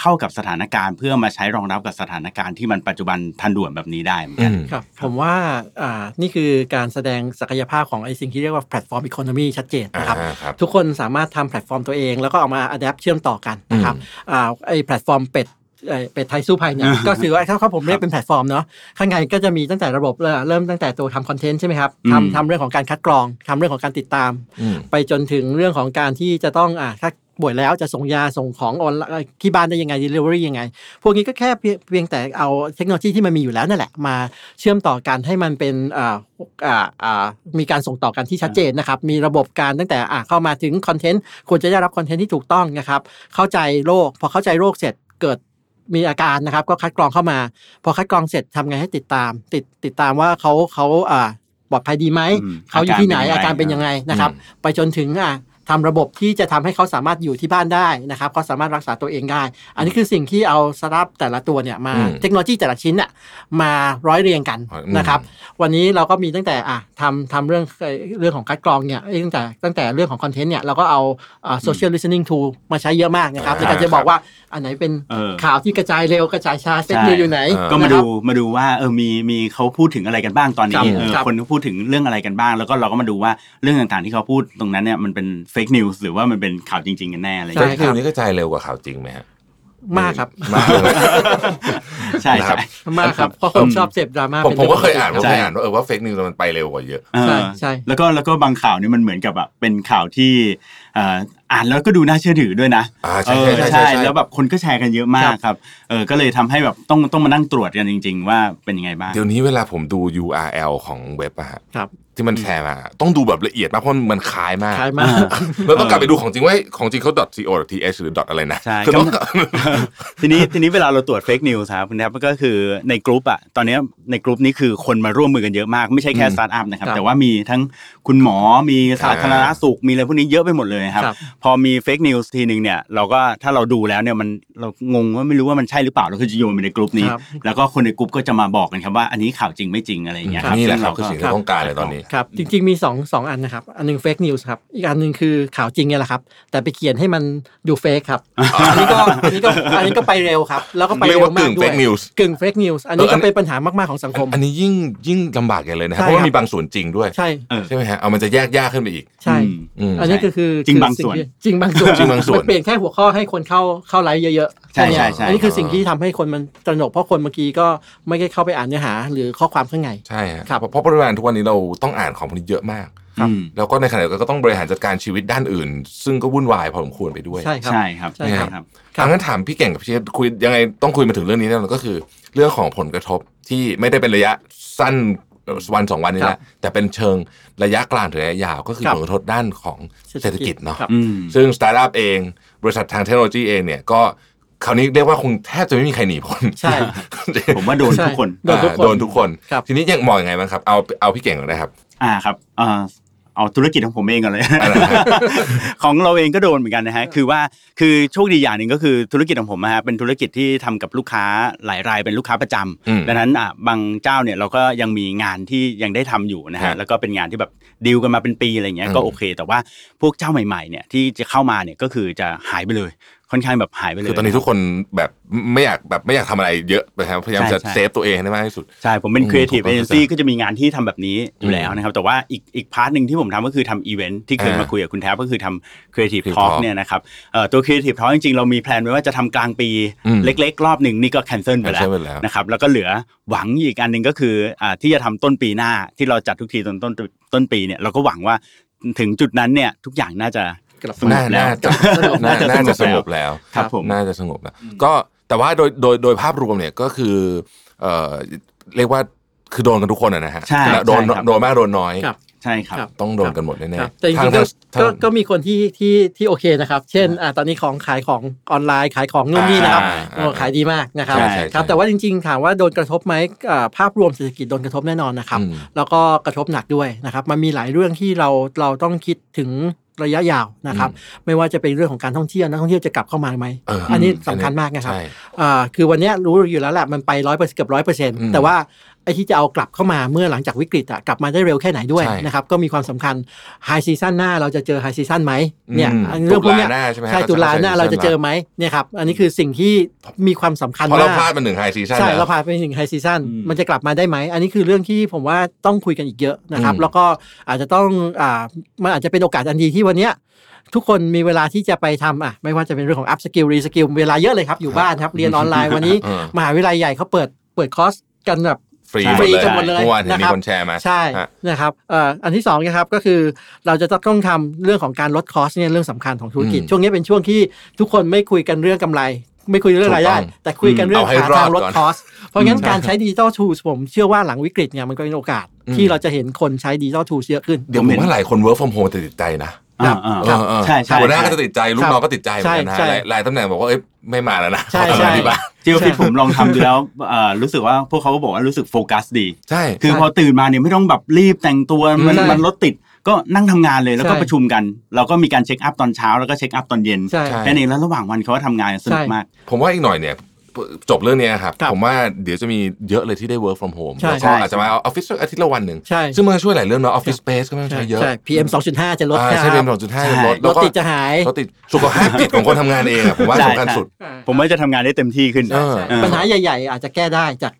เข้ากับสถานการณ์เพื่อมาใช้รองรับกับสถานการณ์ที่มันปัจจุบันทันด่วนแบบนี้ได้เหมือนกันอืมครับผมว่าอ่านี่คือการแสดงศักยภาพของไอ้สิ่งที่เรียกว่า platform economy ชัดเจนนะครับอ่าครับทุกคนสามารถทำแพลตฟอร์มตัวเองแล้วก็เอามา adapt เชื่อมต่อกันนะครับอ่าไอ้แพลตฟอร์มเป็ดเอ่อเป็ดไทยสู้ภัยเนี่ยก็คือว่าถ้าเขาผมเรียกเป็นแพลตฟอร์มเนาะข้างในก็จะมีตั้งแต่ระบบเริ่มเริ่มตั้งแต่ตัวทำ content ใช่ไหมครับอืมทำทำเรื่องของการคัดกรองทำเรื่องของการติดตามอืมไปจนถึงเรื่องของการที่จะต้องอ่าถ้า ป่วยแล้วจะส่งยาส่งของออนไลน์ที่บ้านได้ยังไง delivery ยังไง พวกนี้ก็แค่เพียงเพียงแต่เอาเทคโนโลยีที่มันมีอยู่แล้วนั่นแหละ มาเชื่อมต่อกันให้มันเป็นอ่าอ่าอ่ามีการส่งต่อกันที่ชัดเจนนะครับ มีระบบการตั้งแต่อ่าเข้ามาถึงคอนเทนต์ควรจะได้รับคอนเทนต์ที่ถูกต้องนะครับ เข้าใจโรคพอเข้าใจโรคเสร็จเกิดมีอาการนะครับก็คัดกรองเข้ามา พอคัดกรองเสร็จทำไงให้ติดตาม ติดติดตามว่าเขาเขาอ่าปลอดภัยดีไหมอืมเขาอยู่ที่ไหนอาอาการการเป็เป็นนยัยังไงไงนะครับ ไปจนถึงอะ ทำระบบที่จะทำให้เขาสามารถอยู่ที่บ้านได้นะครับเขาสามารถรักษาตัวเองได้ อันนี้คือสิ่งที่เอาสตาร์ทแต่ละตัวเนี่ยมาอืมเทคโนโลยีแต่ละชิ้นน่ะมาร้อยเรียงกันอืมนะครับ วันนี้เราก็มีตั้งแต่อะทำทำเรื่องเอ่อเรื่องของคัดกรองเนี่ยเอ้ยตั้งแต่ตั้งแต่เรื่องของคอนเทนต์เนี่ยเราก็เอาอ่า social listening tool มาใช้เยอะมากนะครับอ่าในการจะบอกว่าอันไหนเป็นเออข่าวที่กระจายเร็วกระจายช้าเฟกใช่นิวอยู่ไหนเออก็มานะคดูรับมาดูว่าเออมีมีเขาพูดถึงอะไรกันบ้างตอนครันี้บเออครับคนเขาพูดถึงเรื่องอะไรกันบ้าง แล้วก็เราก็มาดูว่าเรื่องต่างๆที่เขาพูดตรงนั้นเนี่ยมันเป็นfake news หรือว่ามันเป็นข่าวจริง ๆ กันแน่อะไรอย่างเงี้ย fake news นี้กระจายเร็วกว่าข่าวจริงไหมฮะมากครับมากเลยไหมใช่นะครับใช่มากครับเพราะคนชอบเสพดราม่าผมป็นผมก็เคยรื่งอ่านปผมติเคยอ่านว่าเออว่า fake news มันไปเร็วกว่าเยอะเออใช่ใช่แล้วก็แล้วก็บางข่าวนี่มันเหมือนกับแบบเป็นข่าวที่เอ่ออ่านแล้วก็ดูน่าเชื่อถือด้วยนะอ่าใช่เออใช่ใช่ใช่แล้วแบบคนก็แชร์กันเยอะมากครับเออก็เลยทำให้แบบต้องต้องมานั่งตรวจกันจริง ๆ ว่าเป็นยังไงบ้างเดี๋ยวนี้เวลาผมดู URL ของเว็บอะฮะครับ ที่มันแชร์มาต้องดูแบบละเอียดมากเพราะมันคล้ายมากคล้ายมาก แล้วต้องกลับไปดูของจริงว่าของจริงเขา .co .th หรือ.อะไรนะใช่คือต้องทีนี้ทีนี้เวลาเราตรวจ fake news ครับคุณแท็บก็คือในกลุ่มอะตอนนี้ในกลุ่มนี้คือคนมาร่วมมือกันเยอะมากไม่ใช่แค่สตาร์ทอัพนะครับครับแต่ว่ามีทั้งคุณหมอมีสาธารณสุขมีอะไรพวกนี้เยอะไปหมดเลยครับครับพอมี fake news ทีหนึ่งเนี่ยเราก็ถ้าเราดูแล้วเนี่ยมันเรางงว่าไม่รู้ว่ามันใช่หรือเปล่าเราก็จะโยนไปในกลุ่มนี้ครับแล้วก็คนในกลุ่มก็จะมาบอกกันครับว่าอันนี้ข่าวจริงไม่จริงอะไรอย่างเงี้ยครับนี่แหละซึ่งครับเราคือก็สิ่งที่ต้องการเลยตอนนี้ครับจริง ๆ มีสองสองอันนะครับ อันหนึ่ง fake news ครับ อีกอันหนึ่งคือข่าวจริงเนี่ยแหละครับ แต่ไปเขียนให้มันดู fake ครับ อันนี้ก็อันนี้ก็อันนี้ก็ไปเร็วครับ แล้วก็ไปเรียกเร็วว่ากึ่มากงด้วย fake news กึ่งเฟกนิวส์อันนี้เอออัก็นเป็นปัญหามากๆของสังคม อันนี้ยิ่งยิ่งลำบากกันเลยนะใช่เพราะว่าครับมีบางส่วนจริงด้วยใช่เออใช่ไหมฮะเอามันจะแยกยากขึ้นไปอีก ใช่อืมอืมอันนี้ก็คือจริงคือบางส่วนที่จริงบางส่วนจริงบางส่วนมันเปลี่ยนแค่หัวข้อให้คนเข้าเข้าไลฟ์เยอะๆ ใช่แค่เนี้ยใช่ใช่อันนี้คือสิ่งที่ทำให้คนมันตระหนกเพราะคนเมื่อกี้ก็ไม่ได้เข้าไปอ่านเนื้อหา หรือข้อความข้างในใช่ฮะครับเพราะปริมาณทุกวันนี้เราต้องอ่านของพวกนี้เยอะมากอืมแล้วก็ในขณะเดียวกันก็ต้องบริหารจัดการชีวิตด้านอื่น ซึ่งก็วุ่นวายพอสมควรไปด้วย ใช่ครับใช่ครับใช่ครับครับครับอังั้นถามพี่เก่งกับพี่เชษคุยยังไงต้องคุยมาถึงเรื่องนี้แน่นอนก็คือ เรื่องของผลกระทบที่ไม่ได้เป็นระยะสั้นวันสองวันนี้แหละครัแหบแต่เป็นเชิงระยะกลางถึงระยะยาวก็คือครับผลกระทบด้านของเศรษฐกิจเนาะครับอืมซึ่งสตาร์ทอัพเอง บริษัททางเทคโนโลยีเองเนี่ยก็ คราวนี้เรียกว่าคงแทบจะไม่มีใครหนีพ้นใช่ ผมว่าโดนใช่ทุกคนโดนทุกคนอ่าโดนทุกคนครับทีนี้ยังมองยังไงบ้างครับ เอาเอาพี่เก่งก่อนนะครับ อ่าครับเอ่อเอาธุรกิจของผมเองก่อนเลยอะไรนะของเราเองก็โดนเหมือนกันนะฮะ คือว่า คือโชคดีอย่างหนึ่งก็คือธุรกิจของผมนะฮะ เป็นธุรกิจที่ทำกับลูกค้าหลายรายเป็นลูกค้าประจำอืมดังนั้นอะบางเจ้าเนี่ยเราก็ยังมีงานที่ยังได้ทำอยู่นะครัฮะบแล้วก็เป็นงานที่แบบดีลกันมาเป็นปีอะไรเงี้ยอืมก็โอเค แต่ว่าพวกเจ้าใหม่ๆเนี่ยที่จะเข้ามาเนี่ยก็คือจะหายไปเลย ค่อนข้างแบบหายไปเลยคือตอนนี้ทุกคนแบบไม่อยากแบบไม่อยากทำอะไรเยอะนะครับพยายามใช่จะใช่ save ตัวเองให้ได้มากที่สุดใช่ผมเป็นอืม Creative ผมก็ Agency เข้าใจก็จะมีงานที่ทำแบบนี้อยู่แล้วนะครับแต่ว่าอีกอีก part หนึ่งที่ผมทำก็คือทำอีเวนท์ที่เคยอ่ามาคุยกับคุณแท็บก็คือทำ Creative Creative Talk Talk เนี่ยนะครับเอ่อตัว Creative Talk จริงๆ เรามี plan ไว้ว่าจะทำกลางปีอืมเล็ก ๆ รอบหนึ่งนี่ก็ cancel ไปแล้ว cancel ไปแล้วนะครับแล้วก็เหลือหวังอีกอันหนึ่งก็คืออ่าที่จะทำต้นปีหน้าที่เราจัดทุกทีตอนต้นต้นปีเนี่ยเราก็หวังว่าถึงจุดนั้นเนี่ยทุกอย่างน่าจะ กลับสงน่าบแล้วน่าจะสงบน่าน่าจะน่าจะสสงงบบแล้วครับผมน่าจะสงบแล้ว ก็แต่ว่าโดยโดยโดยภาพรวมเนี่ยก็คือเอ่อเรียกว่าคือโดนกันทุกคนอะนะฮะใช่และโดนใช่ครับโดนมากโดนน้อยครับใช่ครับครับ ต้องโดนกันหมดแน่ครับๆแต่จริงๆทาก็ทางก็ก็มีคนที่ที่ที่โอเคนะครับ เช่นอ่าตอนนี้ของขายของออนไลน์ขายของนู่นนี่นะครับอ่าอ่าโอ้ขายดีมากนะครับใช่ใช่ครับใช่แต่ว่าจริง ๆ ถามว่าโดนกระทบไหมอ่าภาพรวมเศรษฐกิจโดนกระทบแน่นอนนะครับอืมแล้วก็กระทบหนักด้วยนะครับ มันมีหลายเรื่องที่เราเราต้องคิดถึง ระยะยาวนะครับ ไม่ว่าจะเป็นเรื่องของการท่องเที่ยวนักท่องเที่ยวจะกลับเข้ามาไหมเอออัอันนี้สำคัญมากนะครับใช่อ่าคือวันเนี้ยรู้อยู่แล้วแหละมันไปร้อยเปอร์เกือบร้อยเปอร์เซ็นต์อืมแต่ว่า ไอ้ที่จะเอากลับเข้ามาเมื่อหลังจากวิกฤตอะกลับมาได้เร็วแค่ไหนด้วยใช่นะครับก็มีความสำคัญ high season หน้าเราจะเจอ high season ไหมเนี่ยอืมอันเรื่องพวกเนี้ยตุลาหน้าใช่ไหมฮะใช่ตุลาหน้าเขาจะเราจะเจอ high season ไหมเนี่ยครับอันนี้คือสิ่งที่มีความสำคัญเพราะเรามากพลาดมาหนึ่ง high season ใช่แล้วเราผ่านไปถึง high season อืมมันจะกลับมาได้ไหมอันนี้คือเรื่องที่ผมว่าต้องคุยกันอีกเยอะนะครับอืมแล้วก็อาจจะต้องอ่ามันอาจจะเป็นโอกาสอันดีที่วันเนี้ยทุกคนมีเวลาที่จะไปทำอะไม่ว่าจะเป็นเรื่องของ upskill reskill เวลาเยอะเลยครับอยู่บ้านครับเรียนออนไลน์วันนี้เออมหาวิทยาลัยใหญ่เขาเปิดเปิดคอร์สกันแบบ ฟรีใช่หมดเลยกันหมดเลยเมื่อวานเห็นมีนะครับคนแชร์มาใช่ฮะนะครับเอ่ออันที่สองนะครับก็คือเราจะต้องทำเรื่องของการลด cost เนี่ยเรื่องสำคัญของธุรกิจอืมช่วงนี้เป็นช่วงที่ทุกคนไม่คุยกันเรื่องกำไร ไม่คุยเรื่องรายได้ถูกต้องแต่คุยกันเรื่องเอาให้รอดทางลด cost เพราะงั้นใช่การใช้ดิจิ t a ลทูสผมเชื่อว่าหลังวิกฤตเนี่ยมันก็เป็นโอกาสอืมที่เราจะเห็นคนใช้ดิจิ t a ลทูสเยอะขึ้นเดี๋ยวผมว่าหลายคน work from home จะติดใจนะอ่าอ่าเออเออใช่ใช่หัวหน้าใช่ก็จะติดใจลูกน้องก็ติดใจเหมือนกันนะใช่ฮะใช่หลายหลายตำแหน่งบอกว่าเอ้ยไม่มาแล้วนะใช่ขอ ทำงานที่บ้านที่ออฟฟิศผมลองทำดูแล้วเอ่อรู้สึกว่าพวกเขาก็บอกว่ารู้สึกโฟกัสดี ใช่ คือพอตื่นมาเนี่ยไม่ต้องแบบรีบแต่งตัวมันใช่มันรถติดก็นั่งทำงานเลยแล้วก็ใช่ ประชุมกัน เราก็มีการ check up ตอนเช้าแล้วก็ check up ตอนเย็นใช่ใช่แค่นี้แล้วระหว่างวันเขาก็ทำงานสนุกมาก ผมว่าอีกหน่อยเนี่ย จบเรื่องเนี้ยครับครับ ผมว่าเดี๋ยวจะมีเยอะเลยที่ได้ work from home ใช่แล้วใช่ก็อาจจะมาออฟฟิศอาทิตย์ละวันหนึ่งใช่ซึ่งมันก็ช่วยหลายเรื่องเนาะ office space ก็ไม่ต้องใช่ใช้เยอะใช่ PM 2.5 จะลดอ่านะใช่คเป็รันบสองจุดห้าใช่ลดรแล้วถก็ติดจะหายรถติดสุขภาพจิตของคนทำงานเองอะผมว่าใช่สำคัญใช่สุด ผมว่าจะทำงานได้เต็มที่ขึ้นเออเออปัญหาใหญ่ ๆ อาจจะแก้ได้จาก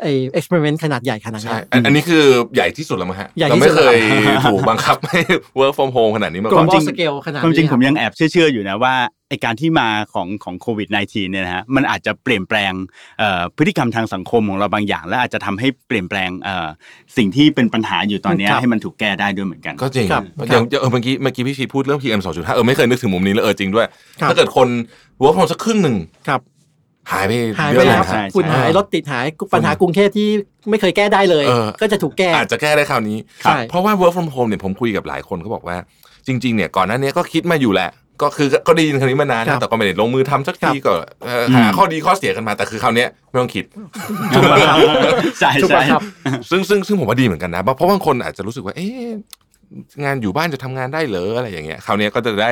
ไอ้ experiment ขนาดใหญ่ขนาดใช่นี้นอันอันนี้คือใหญ่ที่สุดแล้วมั้งฮะใหญ่เราที่ไม่สุดเคยถูกบังคับให้ work from home ขนาดนี้มากก่ลอนบจริองลสเกลขนาดความจริงนี้ผมยังแอบเชื่อๆอยู่นะว่าไอการที่มาของของโควิด -19 เนี่ยนะฮะมันอาจจะเปลี่ยนแปลงเอ่อพฤติกรรมทางสังคมของเราบางอย่าง และอาจจะทำให้เปลี่ยนแปลงเอ่อสิ่งที่เป็นปัญหาอยู่ตอนเนี้ยครับให้มันถูกแก้ได้ด้วยเหมือนกัน ก็จริงครับอย่างอย่างเออเมื่อกี้เมื่อกี้พี่ชีพูดเรื่อง PM 2.5เออไม่เคยนึกถึงมุมนี้เลยเออจริงด้วยครับถ้าเกิดคน work from home สักครึ่งหนึ่งครับ หายไปหายเยไปอะเลแล้ยวนะใช่ฮะฝุ่นหายรถติดหายปัญหากรุงเทพที่ไม่เคยแก้ได้เลยเออก็จะถูกแก้อาจจะแก้ได้คราวนี้ใช่เพราะว่า work from home เนี่ยผมคุยกับหลายคนเขาบอกว่า จริง ๆ เนี่ยก่อนหน้านี้ก็คิดมาอยู่แหละ ก็คือก็ได้ยินคำนี้มานานครันะบแต่ก็ไม่ได้ลงมือทำสักทีก็เอ่อหาข้อดีข้อเสียกันมาแต่คือคราวเนี้ยไม่ต้องคิดใช่ถูกใช่ป่ะครับซึ่งซึ่งซึ่งผมว่าดีเหมือนกันนะเพราะเพราะบางคนอาจจะรู้สึกว่าเอ๊ะงานอยู่บ้านจะทำงานได้เหรออะไรอย่างเงี้ยคราวเนี้ยก็จะได้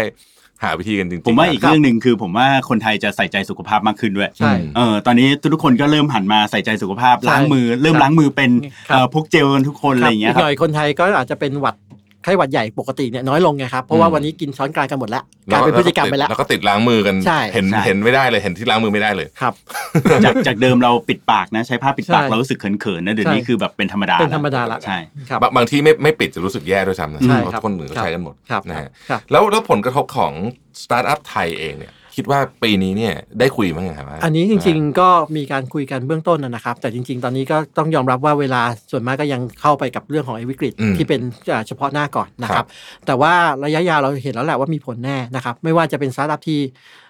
หาวิธีกันจริงๆผมว่าอีกครับเรื่องหนึ่งคือผมว่าคนไทยจะใส่ใจสุขภาพมากขึ้นด้วยใช่เออตอนนี้ทุกๆคนก็เริ่มหันมาใส่ใจสุขภาพใช่ล้างมือ เริ่มครับล้างมือเป็นครับเอ่อพกเจลกันทุกคนอะไรอย่างเงี้ยอีคกรับหน่อยคนไทยก็อาจจะเป็นหวัด ไข้หวัดใหญ่ปกติเนี่ยน้อยลงไงครับ เพราะว่าวันนี้กินช้อนกลางกันหมดแล้วกลายเป็นพฤติกรรมไปแล้ว แล้วก็ติดล้างมือกันใช่เห็นใช่เห็นไม่ได้เลยเห็นที่ล้างมือไม่ได้เลยครับ จากจากเดิมเราปิดปากนะใช้ผ้าปิดปากใช่เรารู้สึกเขินๆนะเดี๋ยวนี้ใช่คือแบบเป็นธรรมดาเป็นธรรมดาละใช่ครับบางบางที่ไม่ไม่ปิดจะรู้สึกแย่ด้วยซ้ำนะใช่เพราะครับคนอื่นก็ใช้กันหมดครับนะฮะครับแล้วแล้วผลกระทบของสตาร์ทอัพไทยเองเนี่ย คิดว่าปีนี้เนี่ยได้คุยบ้างยังครับว่าอันนี้จริง ๆ ก็มีการคุยกันเบื้องต้นนะนะครับ แต่จริง ๆ ตอนนี้ก็ต้องยอมรับว่าเวลาส่วนมากก็ยังเข้าไปกับเรื่องของไอ้วิกฤตอืมที่เป็นอ่าเฉพาะหน้าก่อนนะครับครับแต่ว่าระยะยาวเราเห็นแล้วแหละว่ามีผลแน่นะครับ ไม่ว่าจะเป็นสตาร์ทอัพที่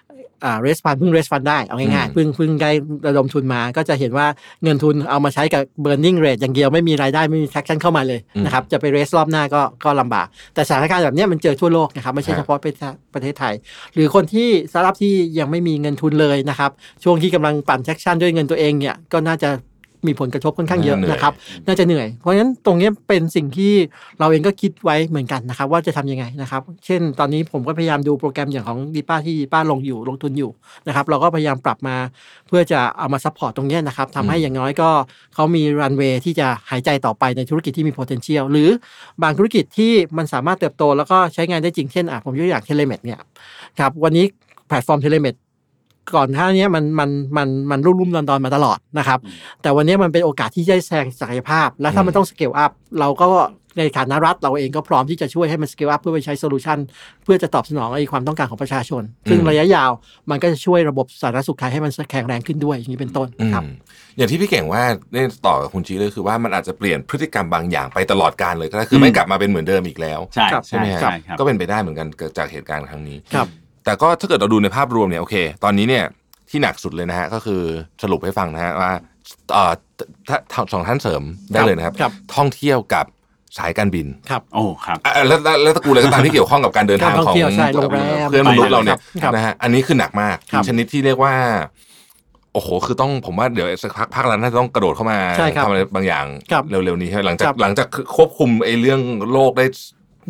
อ่า raise fund เพิ่ง raise fund ได้เอาง่ายๆอืมเพิ่งเพิ่งได้ระดมทุนมาก็จะเห็นว่าเงินทุนเอามาใช้กับ burning rate อย่างเดียวไม่มีรายได้ไม่มี traction เข้ามาเลยนะครับจะไป raise รอบหน้าก็ก็ลำบาก แต่สถานการณ์แบบเนี้ยมันเจอทั่วโลกนะครับไม่ใช่เฉพาะประเทศประเทศไทย หรือคนที่สตาร์ทอัพที่ยังไม่มีเงินทุนเลยนะครับช่วงที่กำลังปั่น traction ด้วยเงินตัวเองเนี่ยก็น่าจะ มีผลกระทบค่อนข้างเยอะเหนื่อยนะครับน่าจะเหนื่อย เพราะฉะนั้นตรงเนี้ยเป็นสิ่งที่เราเองก็คิดไว้เหมือนกันนะครับว่าจะทำยังไงนะครับเช่น ตอนนี้ผมก็พยายามดูโปรแกรมอย่างของดีป้าที่ดีป้าลงอยู่ลงทุนอยู่นะครับเราก็พยายามปรับมาเพื่อจะเอามา support ตรงเนี้ยนะครับทำให้อย่างน้อยก็เขามีรันเวย์ที่จะหายใจต่อไปในธุรกิจที่มี potential หรือบางธุรกิจที่มันสามารถเติบโต แล้วก็ใช้งานได้จริงเช่นอะผมยกตัวอย่าง telemed เนี่ยครับวันนี้แพลตฟอร์ม telemed ก่อนหน้านี้มันมันมันมันลุ่มลุ่มดอนดอนมาตลอดนะครับ แต่วันนี้มันเป็นโอกาสที่จะแสดงศักยภาพ และถ้ามันต้อง scale up เราก็ในฐานะรัฐเราเองก็พร้อมที่จะช่วยให้มัน scale up เพื่อไปใช้ solution เพื่อจะตอบสนองไอ้ความต้องการของประชาชน ซึ่งอืมระยะยาวมันก็จะช่วยระบบสาธารณสุขไทยให้มันแข็งแรงขึ้นด้วยอย่างนี้เป็นต้นอืมครับอย่างที่พี่เก่งว่าเนี่ยต่อกับคุณจีเลยคือว่ามันอาจจะเปลี่ยนพฤติกรรมบางอย่างไปตลอดการเลยก็ได้คือไม่กลับมาเป็นเหมือนเดิมอีกแล้ว ใช่ครับใช่ไหมฮะใช่ครับก็เป็นไปได้เหมือนกันจากเหตุการณ์ครั้งนี้ครับ แต่ก็ถ้าเกิดเราดูในภาพรวมเนี่ยโอเค ตอนนี้เนี่ยที่หนักสุดเลยนะฮะก็คือสรุปให้ฟังนะฮะว่าเอ่อถ้าถ้าสองท่านเสริมได้เลยนะครับครับ ท่องเที่ยวกับสายการบิน ครับ โอ้ครับอะแล้วแล้วแล้วตระกูลอะไรก็ตามที่เกี่ยวข้องกับการเดินทางการท่ขอองงเที่ยวใช่โรงแรมเพื่อนมนุษย์เราเนี่ยครับนะฮะอันนี้คือหนักมากครับชนิดที่เรียกว่า โอ้โห คือต้องผมว่าเดี๋ยวสักพักภาครัฐน่าจะต้องกระโดดเข้ามาใช่ครับทำอะไรบางอย่างครับเร็วๆนี้ใช่ไหมหลังจากครับหลังจากควบคุมไอ้เรื่องโรคได้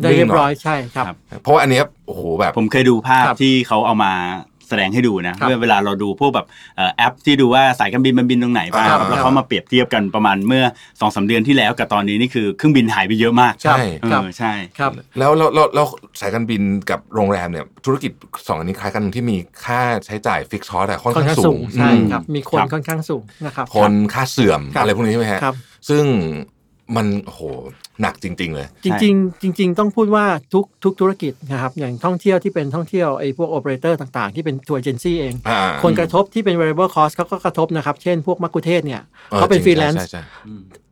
ได้เรียบร้อยนิ่งหน่ใช่ครับครับ เพราะว่าอันเนี้ยโอ้โหแบบผมเคยดูภาพครับที่เขาเอามาแสดงให้ดูนะครับเมื่อเวลาเราดูพวกแบบเอ่อแอปที่ดูว่าสายการบินมันบินตรงไหนบ้างครับแล้วเขามาเปรียบเทียบกันประมาณเมื่อสองสาเดือนที่แล้วกับตอนนี้นี่คือเครื่องบินหายไปเยอะมากใช่เอครับอใช่ครับแล้วแล้วแล้วแล้วสายการบินกับโรงแรมเนี่ยธุรกิจสองอันนี้คล้ายกันที่มีค่าใช้จ่ายฟิกซ์คอร์สอะค่อนค่อนข้างข้างสูสูงงใช่อืมครับมีคนครับค่อนข้างสูงนะครับคนค่าเสื่อมครับอะไรพวกนี้ใช่ไหมฮะครับซึ่ง มันโหหนักจริง ๆ เลย จริง ๆ จริง ๆ ต้องพูดว่าทุกทุกธุรกิจนะครับอย่างท่องเที่ยวที่เป็นท่องเที่ยวไอ้พวกโอเปอเรเตอร์ต่างๆ ที่เป็นทัวร์เอเจนซี่เองอ่าคนกระทบที่เป็น variable cost เขาก็กระทบนะครับ เช่นพวกมัคคุเทศก์เนี่ยออเขาเป็นฟรีแลนซ์จริงใช่ใช่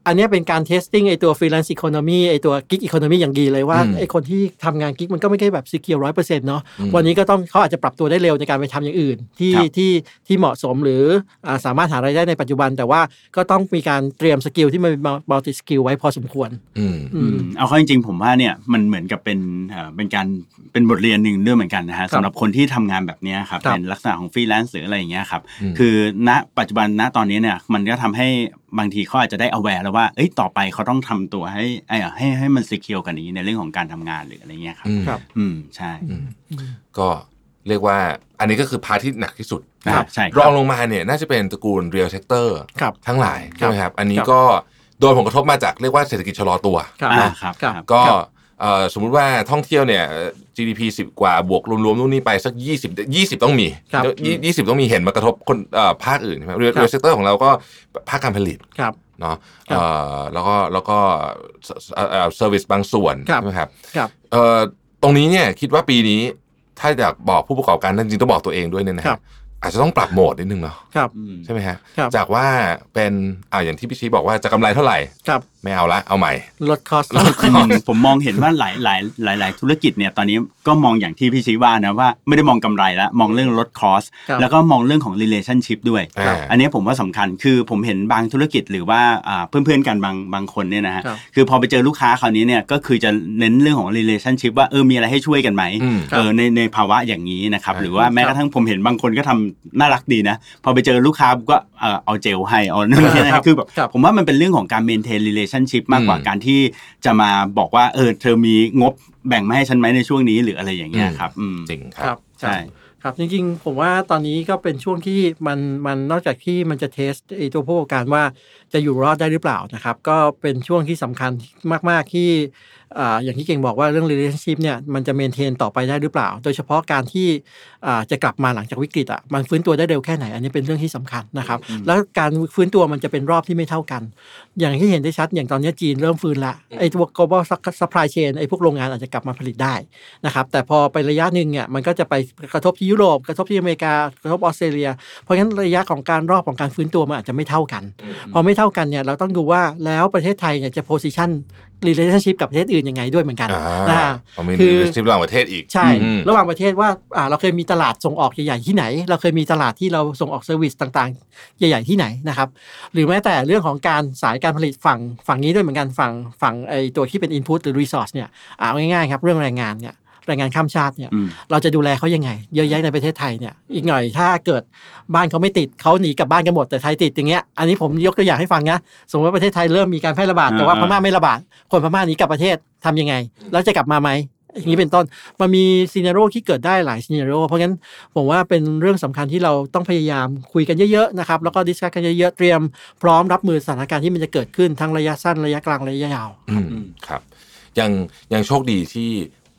อันเนี้ยเป็นการ testing ไอ้ตัว freelance economy ไอ้ตัว gig economy อย่างดีเลยว่าอืมไอ้คนที่ทำงาน gig มันก็ไม่ได้แบบ secure ร้อยเปอร์เซ็นต์เนาะอืมวันนี้ก็ต้องเขาอาจจะปรับตัวได้เร็วในการไปทำอย่างอื่น ที่ครับที่ที่เหมาะสมหรืออ่าสามารถหารายได้ในปัจจุบัน แต่ว่าก็ต้องมีการเตรียม skill ที่มัน multi skill ไว้พอสมควรอืมอืมเอาเข้าจริงๆ ผมว่าเนี่ยมันเหมือนกับเป็นเอ่อเป็นการเป็นบทเรียนหนึ่งด้วยเหมือนกันนะฮะสำหรับคนที่ทำงานแบบเนี้ยครับครับเป็นลักษณะของฟรีแลนซ์หรืออะไรอย่างเงี้ยครับอืมคือณปัจจุบันณตอนนี้เนี่ยมันก็ทำให้ บางทีเขาอาจจะได้ aware แล้วว่าเอ้ยต่อไปเขาต้องทำตัวให้ไอ้ให้ให้มัน secure กันนี้ในเรื่องของการทำงานหรืออะไรเงี้ยครับอืมครับ อืมใช่อืมก็เรียกว่าอันนี้ก็คือพาร์ทที่หนักที่สุดครับใช่ครับรองลงมาเนี่ยน่าจะเป็นตระกูล real sector ครับทั้งหลายใช่ไหมครับ อันนี้ครับก็โดนผลกระทบมาจากเรียกว่าเศรษฐกิจชะลอตัวครับอ่าครับครับครับก็ครับเอ่อ สมมุติว่าท่องเที่ยวเนี่ย GDP 10 กว่าบวกรวมๆนู่นนี่ไปสัก 20 20 ต้องมีครับยี่ยี่สิบต้องมีเห็นมากระทบคนเอ่อภาคอื่นใช่ไหม real ครับ sector ของเราก็ภาคการผลิตครับเนาะครับเอ่อแล้วก็แล้วก็เอ่อ service บางส่วนครับใช่ไหมครับครับเอ่อตรงนี้เนี่ยคิดว่าปีนี้ถ้าอยากบอกผู้ประกอบการจริงๆต้องบอกตัวเองด้วยเนี่ยนะคครัรับบอาจจะต้องปรับโหมดนิดนึงเนาะครับอืมใช่ไหมฮะครับจากว่าเป็นอ่าอย่างที่พี่ชี้บอกว่าจะกำไรเท่าไหร่ครับไม่เอาละเอาใหม่ลดคอสอืมผมมองเห็นว่าหลายหลายหลายหลายธุรกิจเนี่ยตอนนี้ก็มองอย่างที่พี่ชี้ว่านะว่าไม่ได้มองกำไรแล้วมองเรื่องลดคอสครับแล้วก็มองเรื่องของ relationship ด้วยครับอันนี้ผมว่าสำคัญคือผมเห็นบางธุรกิจหรือว่าอ่าเพื่อนๆกันบางบางคนเนี่ยนะฮะครับคือพอไปเจอลูกค้าคราวนี้เนี่ยก็คือจะเน้นเรื่องของ relationship ว่าเออมีอะไรให้ช่วยกันไหมอืมเออในในภาวะอย่างนี้นะครับครับหรือว่าแม้กระทั่งผมเห็นบางคนก็ทำน่ารักดีนะพอไปเจอลูกค้าปุ๊บก็เออเอาเจลให้เอานั่นนี่นะคือแบบครับผมว่ามันเป็นเรื่องของการ maintain relationship มากกว่าอืมการที่จะมาบอกว่าเออเธอมีงบแบ่งมาให้ฉันไหมในช่วงนี้หรืออะไรอย่างเงี้ยครับอืมจริงคครัรับบใช่ครับจริงๆ ผมว่าตอนนี้ก็เป็นช่วงที่มันมันนอกจากที่มันจะเทสไอตัวผู้ประกอบการว่า จะอยู่รอดได้หรือเปล่านะครับ ก็เป็นช่วงที่สำคัญมากๆที่อ่าอย่างที่เก่งบอกว่าเรื่อง relationship เนี่ยมันจะเมนเทนต่อไปได้หรือเปล่า โดยเฉพาะการที่อ่าจะกลับมาหลังจากวิกฤตอะมันฟื้นตัวได้เร็วแค่ไหน อันนี้เป็นเรื่องที่สำคัญนะครับ แล้วการฟื้นตัวมันจะเป็นรอบที่ไม่เท่ากัน อย่างที่เห็นได้ชัดอย่างตอนนี้จีนเริ่มฟื้นละไอ้ตัว global supply chain ไอ้พวกโรงงานอาจจะกลับมาผลิตได้นะครับแต่พอไประยะหนึ่งเนี่ยมันก็จะไปกระทบที่ยุโรปกระทบที่อเมริกากระทบออสเตรเลีย เพราะฉะนั้นระยะของการรอบของการฟื้นตัวมันอาจจะไม่เท่ากันพอไม่เท่ากันเนี่ยเราต้องดูว่าแล้วประเทศไทยเนี่ยจะ position relationship กับประเทศอื่นยังไงด้วยเหมือนกันอ่านะเอามีคือรีระหว่างประเทศอีกใช่อืมระหว่างประเทศว่าอ่าเราเคยมีตลาดส่งออกใหญ่ๆที่ไหน เราเคยมีตลาดที่เราส่งออก service ต่างๆ ใหญ่ๆที่ไหนนะครับ หรือแม้แต่เรื่องของการสายการผลิตฝั่งฝั่งนี้ด้วยเหมือนกันฝั่งฝั่งไอตัวที่เป็น input หรือ resource เนี่ยอ่าเอาง่ายๆครับเรื่องแรงงานเนี่ย แรงงานข้ามชาติเนี่ยอืมเราจะดูแลเขายังไง เยอะแยะในประเทศไทยเนี่ย อีกหน่อยถ้าเกิดบ้านเขาไม่ติดเขาหนีกลับบ้านกันหมดแต่ไทยติดอย่างเงี้ย อันนี้ผมยกตัวอย่างให้ฟังนะ สมมติว่าประเทศไทยเริ่มมีการแพร่ระบาดแต่ว่าพม่าไม่ระบาด คนพม่าหนีกลับประเทศทำยังไง แล้วจะกลับมาไหมอย่างนี้เป็นต้น มันมี scenario ที่เกิดได้หลาย scenario เพราะงั้นผมว่าเป็นเรื่องสำคัญที่เราต้องพยายามคุยกันเยอะๆนะครับ แล้วก็ discuss กันเยอะๆ เตรียมพร้อมรับมือสถานการณ์ที่มันจะเกิดขึ้นทั้งระยะสั้นระยะกลางระยะยาวอืมครับ ยังยังโชคดีที่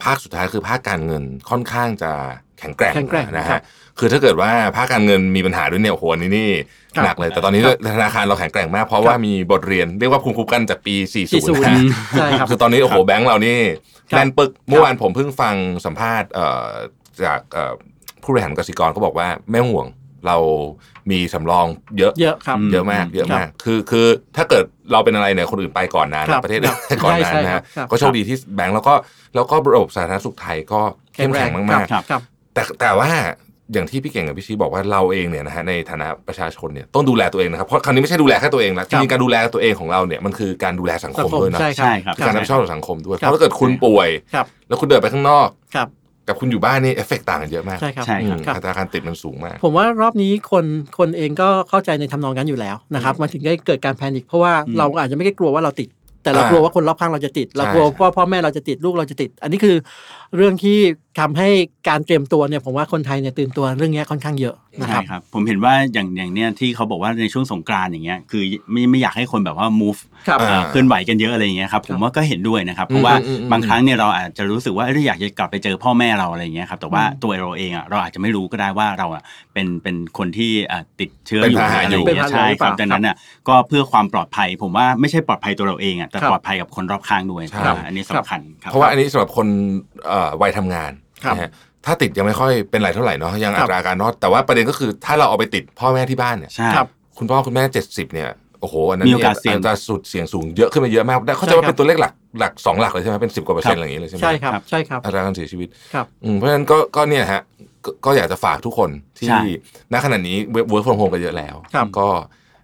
ภาคสุดท้ายคือภาคการเงินค่อนข้างจะแข็งแกร่งแข็งแกร่งนะครัฮะบคือถ้าเกิดว่าภาคการเงินมีปัญหาด้วยเนี่ยโอ้โหอันนี้นี่ครับหนักเลย แต่ตอนนี้ครับธนาคารเราแข็งแกร่งมาก เพราะว่ามีบทเรียนเรียกว่าภูมิคุ้มกันจากปี 40 40นะใช่ครับคือตอนนี้โอ้โหแบงก์เรานี่ครับแน่นปึกเมื่อวานผมเพิ่งฟังสัมภาษณ์เอ่อจากเอ่อผู้บริหารกสิกรเขาบอกว่าไม่ต้องห่วง เรามีสำรองเยอะเยอะครับเยอะมากเยอะครับมาก คือคือถ้าเกิดเราเป็นอะไรเนี่ยคนอื่นไปก่อนนานครับประเทศครับอื่นก่อนนานใช่นะใช่ฮะครับก็โชคดีที่แบงก์แล้วก็แล้วก็ระบบสาธารณสุขไทยก็เข้มแข็งมากครับครับๆแต่แต่ว่าอย่างที่พี่เก่งกับพี่ชี้บอกว่าเราเองเนี่ยนะฮะในฐานะประชาชนเนี่ยต้องดูแลตัวเองนะครับเพราะคราวนี้ไม่ใช่ดูแลแค่ตัวเองนะจริงๆการดูแลตัวเองของเราเนี่ยมันคือการดูแลสังคสังมคมด้วยนะใช่ใช่ครับคือการรับผิดชอบต่อสังคมด้วยครับเพราะถ้าเกิดคุณป่วยครับแล้วคุณเดินไปข้างนอกครับ กับคุณอยู่บ้านนี่เอฟเฟกต่างกันเยอะมากใช่ครับใช่อืครับมอัตราการติดมันสูงมาก ผมว่ารอบนี้คนคนเองก็เข้าใจในทำนองนั้นอยู่แล้วนะครับมันถึงได้เกิดการแพนิคเพราะว่าอืมเราอาจจะไม่ได้กลัวว่าเราติด แต่เราอ่ากลัวว่าคนรอบข้างเราจะติด เราใช่กลัวใช่ว่าพ่อแม่เราจะติดลูกเราจะติด อันนี้คือ เรื่องที่ทำให้การเตรียมตัวเนี่ยผมว่าคนไทยเนี่ยตื่นตัวเรื่องนี้ค่อนข้างเยอะนะคใช่รับครับผมเห็นว่าอย่างอย่างเนี้ยที่เขาบอกว่าในช่วงสงกรานต์อย่างเงี้ยคือไม่ไม่อยากให้คนแบบว่า move ครับอ่าเอ่อเคลื่อนไหวกันเยอะอะไรอย่างเงี้ยครับผมว่าก็เห็นด้วยนะครับเพราะว่าอืมอืมอืมบางครั้งเนี่ยเราอาจจะรู้สึกว่าเอ้ยอยากจะกลับไปเจอพ่อแม่เราอะไรอย่างเงี้ยครับแต่ว่าตัวเราเองอะเราอาจจะไม่รู้ก็ได้ว่าเราอะเป็นเป็นคนที่อะติดเชื้อเป็นอยู่พาหะอะไรอย่างเป็นเงี้พายหะใช่หรือคเปรับล่าดังนั้นอะก็เพื่อความปลอดภัย ผมว่าไม่ใช่ปลอดภัยตัวเราเองอะแต่ครับปลอดภัยกับคนรอบข้างด้วยใช่อ่าอันนี้สำคัญครับเพราะว่าอันนี้สำหรับคนเอ่อวัยทำงานครับนะฮะถ้าติดยังไม่ค่อยเป็นไรเท่าไหร่เนาะยังครัอับตราการรอดแต่ว่าประเด็นก็คือถ้าเราเอาไปติดพ่อแม่ที่บ้านเนี่ยใช่ครับคุณพ่อคุณแม่เจ็ดสิบเนี่ยโอ้โหอันนั้นมีโอกาสเสี่ยงอัตราสุดเสี่ยงสูงเยอะขึ้นมาเยอะมากได้เข้าใจใช่ว่าครับเป็นตัวเลขหลักหลักสองหลักเลยใช่ไหมเป็นสิบกว่าเปอร์เซ็นต์อะไรอย่างเงี้ยเลยใช่ไหมใช่ครับใช่ครับอัตราการเสียชีวิตครับอืมเพราะฉะนั้นก็ก็เนี่ยฮะก็ก็อยากจะฝากทุกคนที่ใช่ณขณะนี้ work from home กันเยอะแล้วครับก็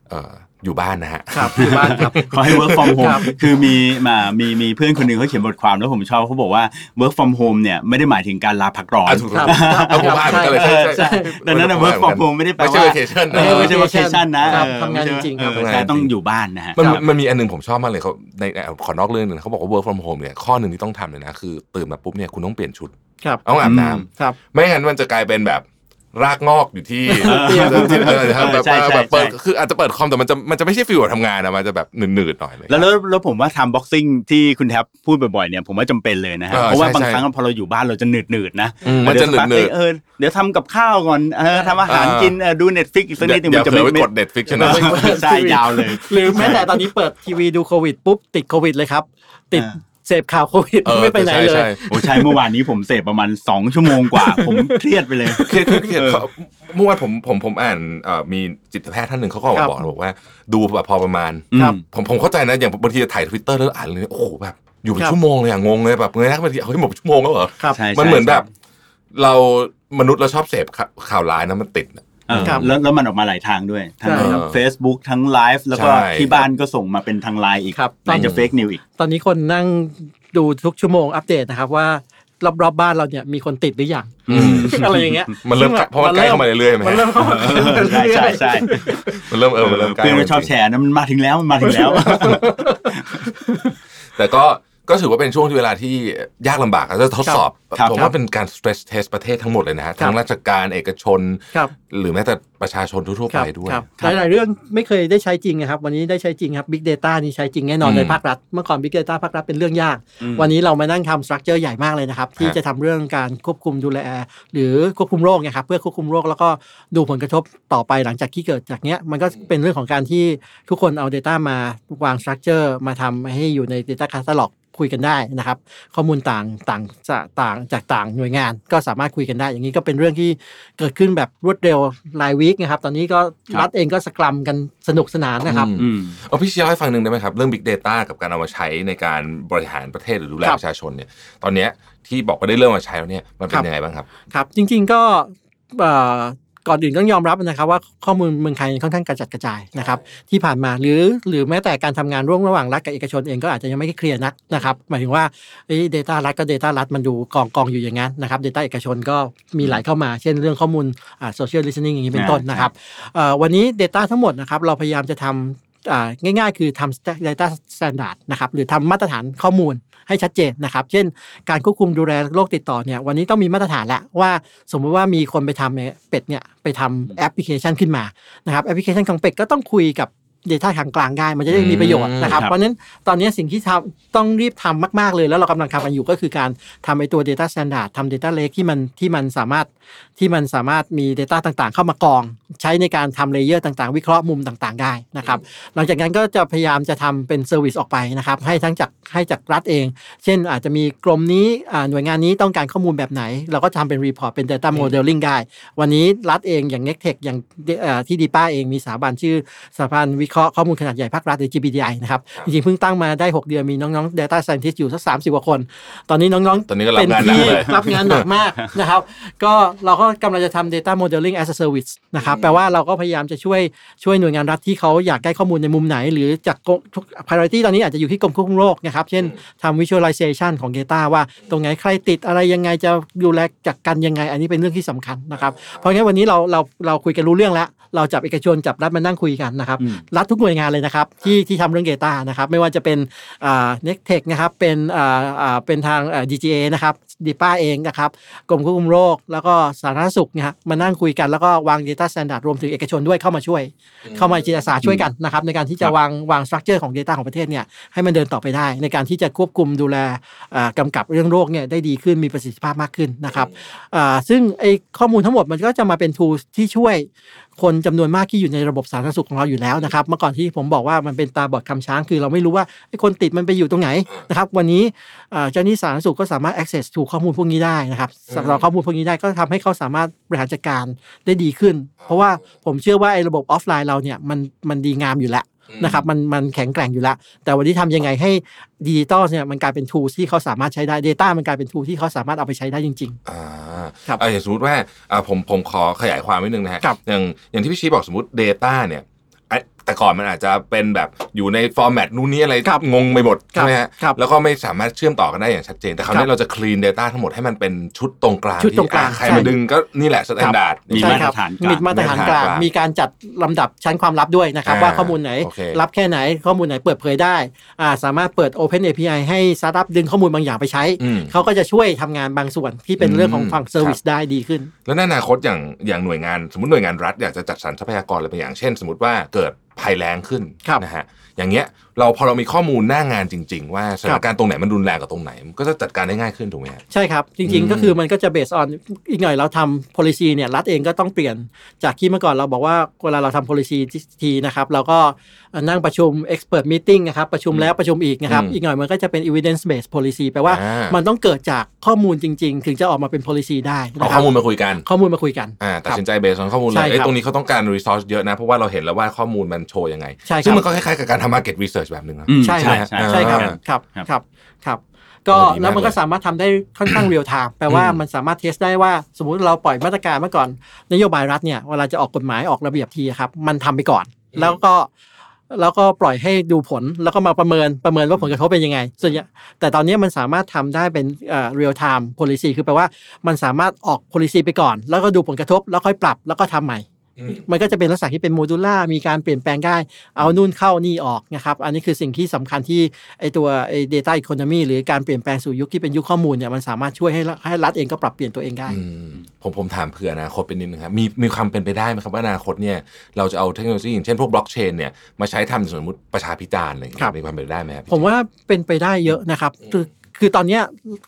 เอ่ออยู่บ้านนะฮะครับอยู่บ้านครับขอให้ work from ค home รับคือมีมามีมีเพื่อนคนหนึ่งเขาเขียนบทความแล้วผมชอบเขาบอกว่า work from home เนี่ยไม่ได้หมายถึงการลาพักร้อนอะถูกต้องครับงเอาผมอ่านเหมือนกันเลยใช่ใช่ใช่ดังนั้นนะ work from home ไม่ได้แปลไม่ใช่ว่า vacation เออไม่ใช่ vacation นะครับเออทำงานจริงๆครับเออใช่ต้องอยู่บ้านนะฮะมันครับมันมีอันหนึงผมชอบมากเลยเขาในในขอนอกเรื่องหนึงเขาบอกว่า work from home เนี่ยข้อหนึ่งที่ต้องทำเลยนะคือตื่นมาปุ๊บเนี่ยคุณต้องเปลี่ยนชุดครับต้องอาบน้ำครับไม่งั้นมันจะกลายเป็นแบบ รากงอกอยู่ที่เออที่เออแบบใช่ใช่แบบเปิดใช่คืออาจจะเปิดคอมแต่มันจะมันจะไม่ใช่ feel แบบทำงานอะมันจะแบบหนืดๆหน่อยเลยแล้วแล้วแล้วผมว่าทำ boxing ที่คุณแท็บพูดบ่อยๆเนี่ยผมว่าจำเป็นเลยนะฮะเออเพราะว่าใช่บางใช่ครั้งพอเราอยู่บ้านเราจะหนืดหนืดๆนะอืมมันจะเดี๋ยวสักพักหนืดๆเออเดี๋ยวทำกับข้าวก่อนเออทำอาหารเออกินเออดู Netflix อีกสักนิดนึงอย่ามันจะเผลอไปกด Netflix ใช่ไหมใช่ยาวเลย หรือแม้แต่ตอนนี้เปิดทีวีดูโควิดปุ๊บติดโควิดเลยครับติดอ่า เสพข่าวโควิดเออไม่ไปไหนเลใช่ย ใช่ โอ้ใช่เมื่อวานนี้ผมเสพประมาณ 2 ชั่วโมงกว่า ผมเครียดไปเลยเครียดเครียดเครียดเขาเมื่อวานผมผมผมอ่านเอ่อมีจิตแพทย์ท่านหนึ่งเขาก็ออกครัมาบบอกบอกว่า ดูแบบพอประมาณครับ ผมผมเข้าใจนะอย่างบางทีจะถ่ายทวิตเตอร์แล้วอ่านเลย โอ้โหแบบอยู่เป็นครับ ชั่วโมงเลยอะงงเลยแบบเงยหน้าขึ้นมาทีเฮ้ยหมดชั่วโมงแล้วเหรอ ครับ ใช่มันเหมือนแบบ เรามนุษย์เราชอบเสพข่าวข่าวร้ายนะมันติดอะเออครับ แล้วแล้วมันออกมาหลายทางด้วยทั้งใช่ครับเฟซบุ๊กทั้งไลฟ์แล้วก็ใช่ที่บ้านก็ส่งมาเป็นทางไลน์อีกครับไหนจะ fake news อีก ตอนนี้คนนั่งดูทุกชั่วโมงอัปเดตนะครับว่ารอบๆบ้านเราเนี่ยมีคนติดหรือยังอืมอะไรอย่างเงี้ยมันเริ่มซึ่งเพราะมันใกล้เข้ามาเรื่อยๆไหมมันเริ่มเข้ามาใช่ใช่ใช่มันเริ่มเออมันเริ่มใกล้เพื่อนก็ชอบแชร์นะมันมาถึงแล้วมันมาถึงแล้ว แต่ก็ ก็ถือว่าเป็นช่วงที่เวลาที่ยากลำบากแล้วจะทดสอบครับผมครัว่าบเป็นการ stress test ประเทศทั้งหมดเลยนะฮะครับทั้งราชการเอกชนครับหรือแม้แต่ประชาชนทั่วๆคไปรับด้วยครับหลายๆเรื่องไม่เคยได้ใช้จริงนะครับ วันนี้ได้ใช้จริงครับ Big Data นี่ใช้จริงแน่นอนอืมในภาครัฐ เมื่อก่อน Big Data ภาครัฐเป็นเรื่องยากอืมวันนี้เรามานั่งทำสตรัคเจอร์ใหญ่มากเลยนะครับ ที่ฮะจะทำเรื่องการควบคุมดูแล หรือควบคุมโรคเนี่ยครับเพื่อควบคุมโรคแล้วก็ดูผลกระทบต่อไปหลังจากที่เกิดจากเนี้ยมันก็เป็นเรื่องของการที่ทุกคนเอา Data มาวางสตรัคเจอร์มาทำให้อยู่ใน Data Catalog คุยกันได้นะครับ ข้อมูลต่างต่างจะต่างจากต่างหน่วยงาน ก็สามารถคุยกันได้ อย่างนี้ก็เป็นเรื่องที่เกิดขึ้นแบบรวดเร็วรายวีคนะครับ ตอนนี้ก็ครับรัฐเองก็สกรัมกันสนุกสนานนะครับอืมอืมเอาพี่เชียร์ให้ฟังหนึ่งได้ไหมครับ เรื่อง Big Data กับการเอามาใช้ในการบริหารประเทศหรือดูแลครับประชาชนเนี่ย ตอนเนี้ยที่บอกว่าได้เริ่มมาใช้แล้วเนี่ยมันเป็ครันบยังไงบ้างครับ ครับ จริง ๆ ก็เอ่อ ก่อนอื่นต้องยอมรับนะครับว่าข้อมูลเมืองไทยค่อนข้างกระจัดกระจายนะครับที่ผ่านมาหรือหรือแม้แต่การทำงานร่วมระหว่างรัฐกับเอกชนเองก็อาจจะยังไม่เคลียร์นักนะครับหมายถึงว่าเอ้ย data รัฐก็ data รัฐมันดูกองกองอยู่อย่างนั้นนะครับ data เอกชนก็มีไหลเข้ามา เช่นเรื่องข้อมูลอ่า social listening อย่างนี้เป็นต้นนะครับเอ่อวันนี้ data ทั้งหมดนะครับเราพยายามจะทำอ่า ง่ายๆ คือทำ data standard นะครับหรือทำมาตรฐานข้อมูลให้ชัดเจนนะครับ เช่น การควบคุมดูแลโรคติดต่อเนี่ยวันนี้ต้องมีมาตรฐานแล้วว่า สมมติว่ามีคนไปทำเนี่ยเป็ดเนี่ยไปทำแอปพลิเคชันขึ้นมานะครับแอปพลิเคชันของเป็ดก็ต้องคุยกับ Data ทางกลางได้มันจะได้มีประโยชน์นะครับครับเพราะฉะนั้นตอนนี้สิ่งที่ทำต้องรีบทำมาก ๆ เลย แล้วเรากำลังทำกันอยู่ก็คือการทำไอตัว Data Standard ทำ Data Lake ที่มันที่มันสามารถที่มันสามารถมี Data ต่างๆ เข้ามากรอง ใช้ในการทำ layer ต่างๆ วิเคราะห์มุมต่างๆ ได้นะครับ หลังจากนั้นก็จะพยายามจะทำเป็น service ออกไปนะครับให้ทั้งจากให้จากรัฐเอง เช่นอาจจะมีกรมนี้อ่าหน่วยงานนี้ต้องการข้อมูลแบบไหน เราก็ทำเป็นรีพอร์ตเป็น Data Modeling ได้ วันนี้รัฐเองอย่าง n e c t e c h อย่างเอ่อที่ดีป้าเองมีสถาบันชื่อสถาบันวิเคราะห์ข้อมูลขนาดใหญ่ภาครัฐหรือ GPDI นะครับ จริงๆเพิ่งตั้งมาได้ 6 เดือนมีน้องๆ Data Scientist อยู่สัก30กว่าคน ตอนนี้น้องๆตอนนี้ก็รับเป็นงานหนักที่เลยรับงานหนักมากนะครับ ก็เราก็กำลังจะทำ data modeling as a service นะครับแปลว่าเราก็พยายามจะช่วยช่วยหน่วยงานรัฐที่เขาอยากได้ข้อมูลในมุมไหน หรือจากกรมทุก priority ตอนนี้อาจจะอยู่ที่กรมควบคุมโรคนะครับเช่นทำ visualization ของ data ว่าตรงไหนใครติดอะไรยังไงจะดูแลจัดการยังไง อันนี้เป็นเรื่องที่สำคัญนะครับเพราะงั้นวันนี้เราเราเราคุยกันรู้เรื่องแล้ว เราจับเอกชนจับรัฐมานั่งคุยกันนะครับอืมรัฐทุกหน่วยงานเลยนะครับ ที่ที่ทำเรื่อง Data นะครับไม่ว่าจะเป็นอ่า n e c t e c h นะครับเป็นอ่าอ่าเป็นทางอ่า DGA นะครับดีป้าเองนะครับกรมควบคุมโรค แล้วก็สาธารณสุขนะฮะมานั่งคุยกันแล้วก็วาง Data Standard รวมถึงเอกชนด้วยเข้ามาช่วย เข้ามาจิตอาสาช่วยกันนะครับในการที่จะครับวางวางสตรัคเจอร์ของ Data ของประเทศเนี่ยให้มันเดินต่อไปได้ ในการที่จะควบคุมดูแลอ่ากำกับเรื่องโรคเนี่ยได้ดีขึ้นมีประสิทธิภาพมากขึ้นนะครับอ่าซึ่งไอ้ข้อมูลทั้งหมดมันก็จะมาเป็น tools ที่ช่วย คนจำนวนมากที่อยู่ในระบบสาธารณสุขของเราอยู่แล้วนะครับ เมื่อก่อนที่ผมบอกว่ามันเป็นตาบอดคำช้าง คือเราไม่รู้ว่าไอ้คนติดมันไปอยู่ตรงไหนนะครับวันนี้เอ่อเจ้าหน้าที่สาธารณสุขก็สามารถ access to ข้อมูลพวกนี้ได้นะครับสำหรับข้อมูลพวกนี้ได้ก็ทำให้เขาสามารถบริหารจัดการได้ดีขึ้น เพราะว่าผมเชื่อว่าไอ้ระบบออฟไลน์เราเนี่ยมันมันดีงามอยู่แล้วนะครับมันมันแข็งแกร่งอยู่แล้ว แต่วันนี้ทำยังไงให้ดิจิตอลเนี่ยมันกลายเป็น tools ที่เขาสามารถใช้ได้ Data มันกลายเป็น tool ที่เขาสามารถเอาไปใช้ได้จริงอ่า ครับอ่าอย่างสมมติว่าอ่าผมผมขอขยายความนิดนึงนะฮะครับ อย่างอย่างที่พี่ชี้บอกสมมติ Data เนี่ยไอ้ แต่ก่อนมันอาจจะเป็นแบบอยู่ใน format นู่นนี่อะไรครับงงไปหมดครับใช่ไหมฮะครับแล้วก็ไม่สามารถเชื่อมต่อกันได้อย่างชัดเจน แต่คราวนี้ครับเราจะ clean data ทั้งหมดให้มันเป็นชุดตรงกลางชุดตรงกลางที่อะใครใช่มาดึงก็นี่แหละ standard มีใช่ครับมาตรฐานกลางมีมาตรฐานกลางมาตรฐานกลางมีการจัดลำดับชั้นความลับด้วยนะครับอ่าว่าข้อมูลไหนโอเคครับแค่ไหนข้อมูลไหนเปิดเผยได้อ่าสามารถเปิด Open API ให้สตาร์ทอัพดึงข้อมูลบางอย่างไปใช้อืมเขาก็จะช่วยทำงานบางส่วนที่เป็นเรื่องของฝั่งอืม service ได้ดีขึ้น แล้วในอนาคตอย่างอย่างหน่วยงาน สมมติหน่วยงานรัฐอยากจะจัดสรรทรัพยากรอะไรบางอย่างเช่น สมมติว่าเกิดภัยแรงขึ้นครับนะฮะอย่างเงี้ยเราพอเรามีข้อมูลหน้างานจริง ๆ ว่าสถานการณ์ตรงไหนมันรุนแรงกับตรงไหนมันก็จะจัดการได้ง่ายขึ้นถูกไหมฮะใช่ครับ จริงๆอืมก็คือมันก็จะ base onอีกหน่อยเราทำ policy เนี่ยรัฐเองก็ต้องเปลี่ยนจากที่เมื่อก่อนเราบอกว่าเวลาเราทำ policy ทีนะครับเราก็นั่งประชุม expert meeting นะครับประชุมแล้วประชุมอีกนะครับอืมอีกหน่อยมันก็จะเป็น evidence based policy แปลว่าอ่ามัมันต้องเกิดจากข้อมูลจริง ๆ ถึงจะออกมาเป็น policy ได้เอานะคข้รัอบมูลมาคุยกัน ข้อมูลมาคุยกันอ่าตัดครับสินใจเบส on ข้อมูลเลใช่ยครับเอ้ยตรงนี้เขาต้องการ resource เยอะนะเพราะว่าเราเห็นแล้วว่าข้อมูลมันโชว์ยังไงใช่ครับซึ่งมันก็คล้ายๆกับการทำ market research แบบหนึ่งนะอืมใช่ใช่ครับใช่ใช่ครับอ่าครับครับครับครับก็โอ้ดีมากแล้วมันก็เลยสามารถทำได้ค่อนข้าง real time แปลว่าอืมมันสามารถ test ได้ว่าสมมุติเราปล่อยมาตรการเมื่อก่อน นโยบายรัฐเนี่ยเวลาจะออกกฎหมายออกระเบียบทีครับ มันทำไปก่อน แล้วก็แล้วก็ปล่อยให้ดูผลแล้วก็มาประเมินประเมินว่าผลกระทบเป็นยังไงส่วนใหญ่แต่ตอนนี้มันสามารถทำได้เป็นเอ่อ real time policy คือแปลว่ามันสามารถออก policy ไปก่อน แล้วก็ดูผลกระทบแล้วค่อยปรับแล้วก็ทำใหม่อื มมันก็จะเป็นลักษณะที่เป็น modular มีการเปลี่ยนแปลงได้ เอานู่นเข้านี่ออกนะครับ อันนี้คือสิ่งที่สำคัญที่ไอตัวไอ data economy หรือการเปลี่ยนแปลงสู่ยุคที่เป็นยุคข้อมูลเนี่ยมันสามารถช่วยให้รัฐให้รัฐเองก็ปรับเปลี่ยนตัวเองได้อืมผมผมถามเผื่ออนาคตเป็นนิดนึงครับมีมีความเป็นไปได้ไหมครับว่าอนาคตเนี่ยเราจะเอาเทคโนโลยีอย่างเช่นพวกบล็อกเชนเนี่ยมาใช้ทำสมมติประชาพิจารณ์อะไรอย่างเงี้ครับมีความเป็นไปได้ไหมครับผมว่าเป็นไปได้เยอะนะครับ คือคือตอนเนี้ย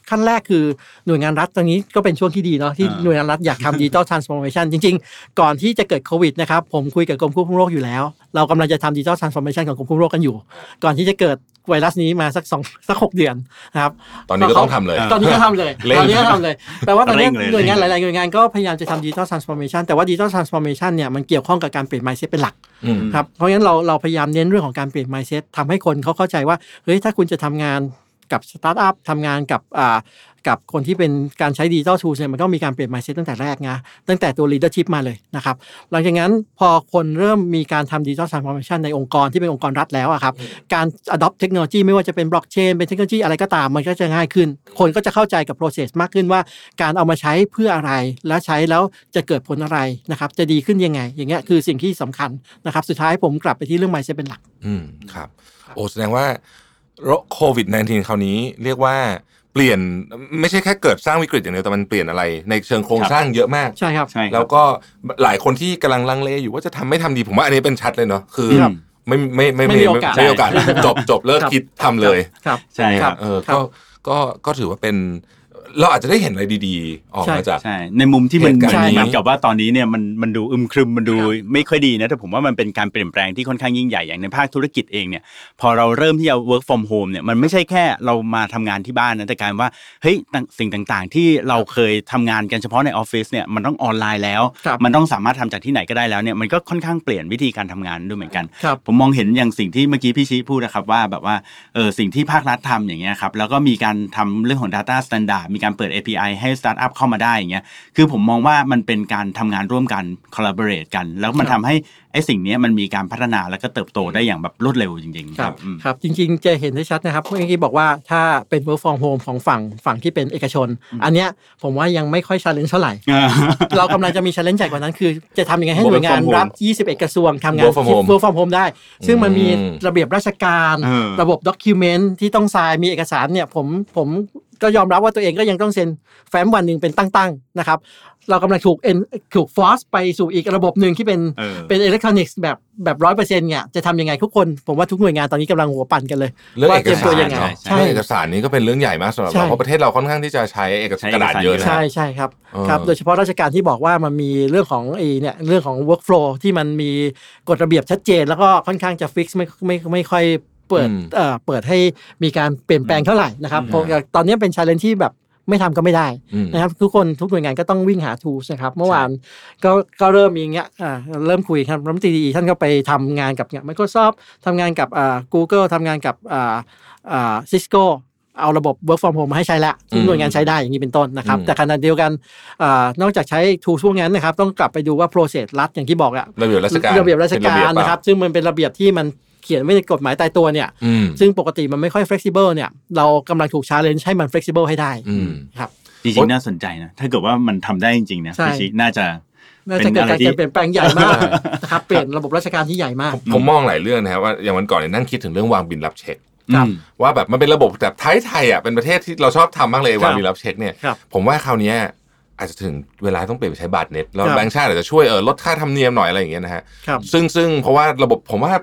ขั้นแรกคือหน่วยงานรัฐตรงนี้ก็เป็นช่วงที่ดีเนาะที่อ่าหน่วยงานรัฐอยากทำดิจิ t a ลทรานส์ฟอร์เมชันจริง ๆ ก่อนที่จะเกิดโควิดนะครับผมคุยกับกรมควบคุมโรคอยู่แล้ว เรากำลังจะทำดิจิ t a ลทรานส์ฟอร์เมชันของกรมควบคุมโรคกันอยู่ ก่อนที่จะเกิดไวรัสนี้มาสักสองสักหกเดือนนะครับ ตอนนี้ก็ต้องทำเลย ตอนนี้ก็ทำเลยเร่งตอนนี้ก็ทำเลยแปลว่าตอนนี้เร่งเลยหน่วยงานหลายๆหน่วยงานก็พยายามจะทำดิจิ t a ลทรานส์ฟอร์เมชันแต่ว่าดิจิ t a ลทรานส์ฟอร์เมชันเนี่ยมันเกี่ยวข้องกับการเปลี่ยน mindset เป็นหลักอืมครับเพราะงั้นเราเราพยายามเน้นเรื่องของการเปลี่ยน mindset ทำให้คนเขาเข้าใจว่าเฮ้ยถ้าคุณจะทำงาน กับสตาร์ทอัพทำงานกับอ่ากับคนที่เป็นการใช้ดิจิ t a ลทูเนี่ยมันก็มีการเปลี่ยน mindset ตั้งแต่แรกนะตั้งแต่ตัว leadership มาเลยนะครับหลังจากนั้นพอคนเริ่มมีการทำดิจิ t a ล transformation ในองค์กรที่เป็นองค์กรรัฐแล้วอะครับการ adopt เทคโนโลยีไม่ว่าจะเป็น blockchain เป็นเทคโนโลยีอะไรก็ตามมันก็จะง่ายขึ้น คนก็จะเข้าใจกับ process มากขึ้นว่าการเอามาใช้เพื่ออะไร และใช้แล้วจะเกิดผลอะไรนะครับจะดีขึ้นยังไง อย่างเงี้ยคือสิ่งที่สำคัญนะครับสุดท้ายผมกลับไปที่เรื่อง mindset เป็นหลักอืมครับโอ้แสดงว่า โควิด -19 คราวนี้เรียกว่าเปลี่ยนไม่ใช่แค่เกิดสร้างวิกฤตอย่างเดียวแต่มันเปลี่ยนอะไร ในเชิงโครงสร้างเยอะมากใช่ครับใช่ครับแล้วก็หลายคนที่กำลังลังเลอยู่ว่าจะทำไม่ทำดีผมว่าอันนี้เป็นชัดเลยเนาะคือครับไม่ไม่ไม่ไม่มีโอกาสไม่มีโอกาสจบจบเลิกครับคิดทำเลย ครับใช่ครับเออครัก็บก็ก็ถือว่าเป็น เราอาจจะได้เห็นอะไรดีๆ ออกใช่มาจากใช่ในมุมที่มันเหตุการณ์มันนี้เหมือนกับว่าตอนนี้เนี่ยมันมันดูอึมครึมมันดูครับไม่ค่อยดีนะแต่ผมว่ามันเป็นการเปลี่ยนแปลงที่ค่อนข้างยิ่งใหญ่อย่างในภาคธุรกิจเองเนี่ยพอเราเริ่มที่จะ work from home เนี่ยมันไม่ใช่แค่เรามาทำงานที่บ้านนะแต่กลายเป็นว่าเฮ้ยต่างสิ่งต่างๆ ที่เราเคยทำงานกันเฉพาะในออฟฟิศเนี่ยมันต้องออนไลน์แล้วครับมันต้องสามารถทำจากที่ไหนก็ได้แล้วเนี่ยมันก็ค่อนข้างเปลี่ยนวิธีการทำงานด้วยเหมือนกันครับผมมองเห็นอย่างสิ่งที่เมื่อกี้พี่ชิพูดนะครับว่าแบบว่าเออสิ่งที่ภาครัฐทำอย่างเงี้ยครับแล้วก็มีการทำเรื่องของ Data Standard มีการเปิด API ให้สตาร์ทอัพเข้ามาได้อย่างเงี้ยคือผมมองว่ามันเป็นการทำงานร่วมกัน collaborate กัน แล้วมันทำให้ครับให้ไอ้สิ่งเนี้ยมันมีการพัฒนาแล้วก็เติบโตได้อย่างแบบรวดเร็วจริง ๆ ครับอืมครับ จริง ๆ จะเห็นได้ชัดนะครับเมื่อกี้บอกว่าถ้าเป็น work from home ของฝั่งฝั่งที่เป็นเอกชน อันเนี้ยผมว่ายังไม่ค่อย challenge เท่าไหร่ เรากำลังจะมี challenge ใหญ่กว่านั้น คือจะทำยังไงให้หน่วยงาน Work from home รัฐ21 กระทรวงทำงาน Work from home work from home ได้ ซึ่งมันมีอืมระเบียบราชการเออระบบ document ที่ต้องทรายมีเอกสารเนี่ยผมผม ก็ยอมรับว่าตัวเองก็ยังต้องเซ็นแฟ้มวันหนึ่งเป็นตั้งๆนะครับ เรากำลังถูกเอ็นถูกฟอสไปสู่อีกระบบหนึ่งที่เป็นเออเป็นอิเล็กทรอนิกส์แบบแบบร้อยเปอร์เซ็นต์เนี่ยจะทำยังไงทุกคน ผมว่าทุกหน่วยงานตอนนี้กำลังหัวปั่นกันเลยเรื่องว่าเอเตกรียมสาตัวรยังไงเนาะใช่เรื่องเอกสารนี้ก็เป็นเรื่องใหญ่มากสำหรับใช่เราเพราะประเทศเราค่อนข้างที่จะใช้เอกสารกระดาษเยอะนะใช่ใช่ครับเออครับโดยเฉพาะราชการที่บอกว่ามันมีเรื่องของไอ้เนี่ยเรื่องของ workflow ที่มันมีกฎระเบียบชัดเจน แล้วก็ค่อนข้างจะฟิกไม่ไม่ไม่ค่อย เปิดอืมเอ่อเปิดให้มีการเปลี่ยนแปลงเท่าไหร่นะครับอืมผมตอนนี้เป็น challenge ที่แบบไม่ทำก็ไม่ได้อืมนะครับทุกคนทุกหน่วยงานก็ต้องวิ่งหา tools นะครับเมื่อวานก็ก็เริ่มมีอย่างเงี้ยอ่าเริ่มคุยครับรัฐมนตรีท่านก็ไปทำงานกับเนี่ย Microsoft ทำงานกับอ่า Google ทำงานกับอ่าอ่า Cisco เอาระบบ work from home มาให้ใช้แล้วทุกหน่วยงานใช้ได้อย่างนี้เป็นต้นนะครับอืมแต่ขณะเดียวกันอานอกจากใช้ tools พวกนั้นนะครับ ต้องกลับไปดูว่า process รัฐอย่างที่บอกอะระเบียบราชการระเบียบราชเป็นการเปล่นะครับ ซึ่งมันเป็นระเบียบที่มันเขียนไว้ในกฎหมายตายตัวเนี่ยอืมซึ่งปกติมันไม่ค่อย flexible เนี่ย เรากำลังถูก challenge ให้มัน flexible ให้ได้อืมครับจริงๆน่าสนใจนะ ถ้าเกิดว่ามันทำได้จริงๆนะใช่พี่ชี้น่าจะน่าจะเกิดเป็นอะไรการที่เปลี่ยนแปลงใหญ่มากนะครับเปลี่ยนระบบราชการที่ใหญ่มาก ผมมองหลายเรื่องนะครับว่าอย่างวันก่อนเนี่ยนั่งคิดถึงเรื่องวางบินรับเช็คครับอืม ว่าแบบมันเป็นระบบแบบไทยไทยๆอะเป็นประเทศที่เราชอบทำมากเลยครับวางบินรับเช็คเนี่ยครับผมว่าคราวเนี้ยอาจจะถึงเวลาต้องเปลี่ยนไปใช้บัตรเน็ตแล้วครับแบงก์ชาติอาจจะช่วยเออลดค่าธรรมเนียมหน่อยอะไรอย่างเงี้ยนะฮะครับซึ่งซึ่งเพราะว่าระบบผมว่า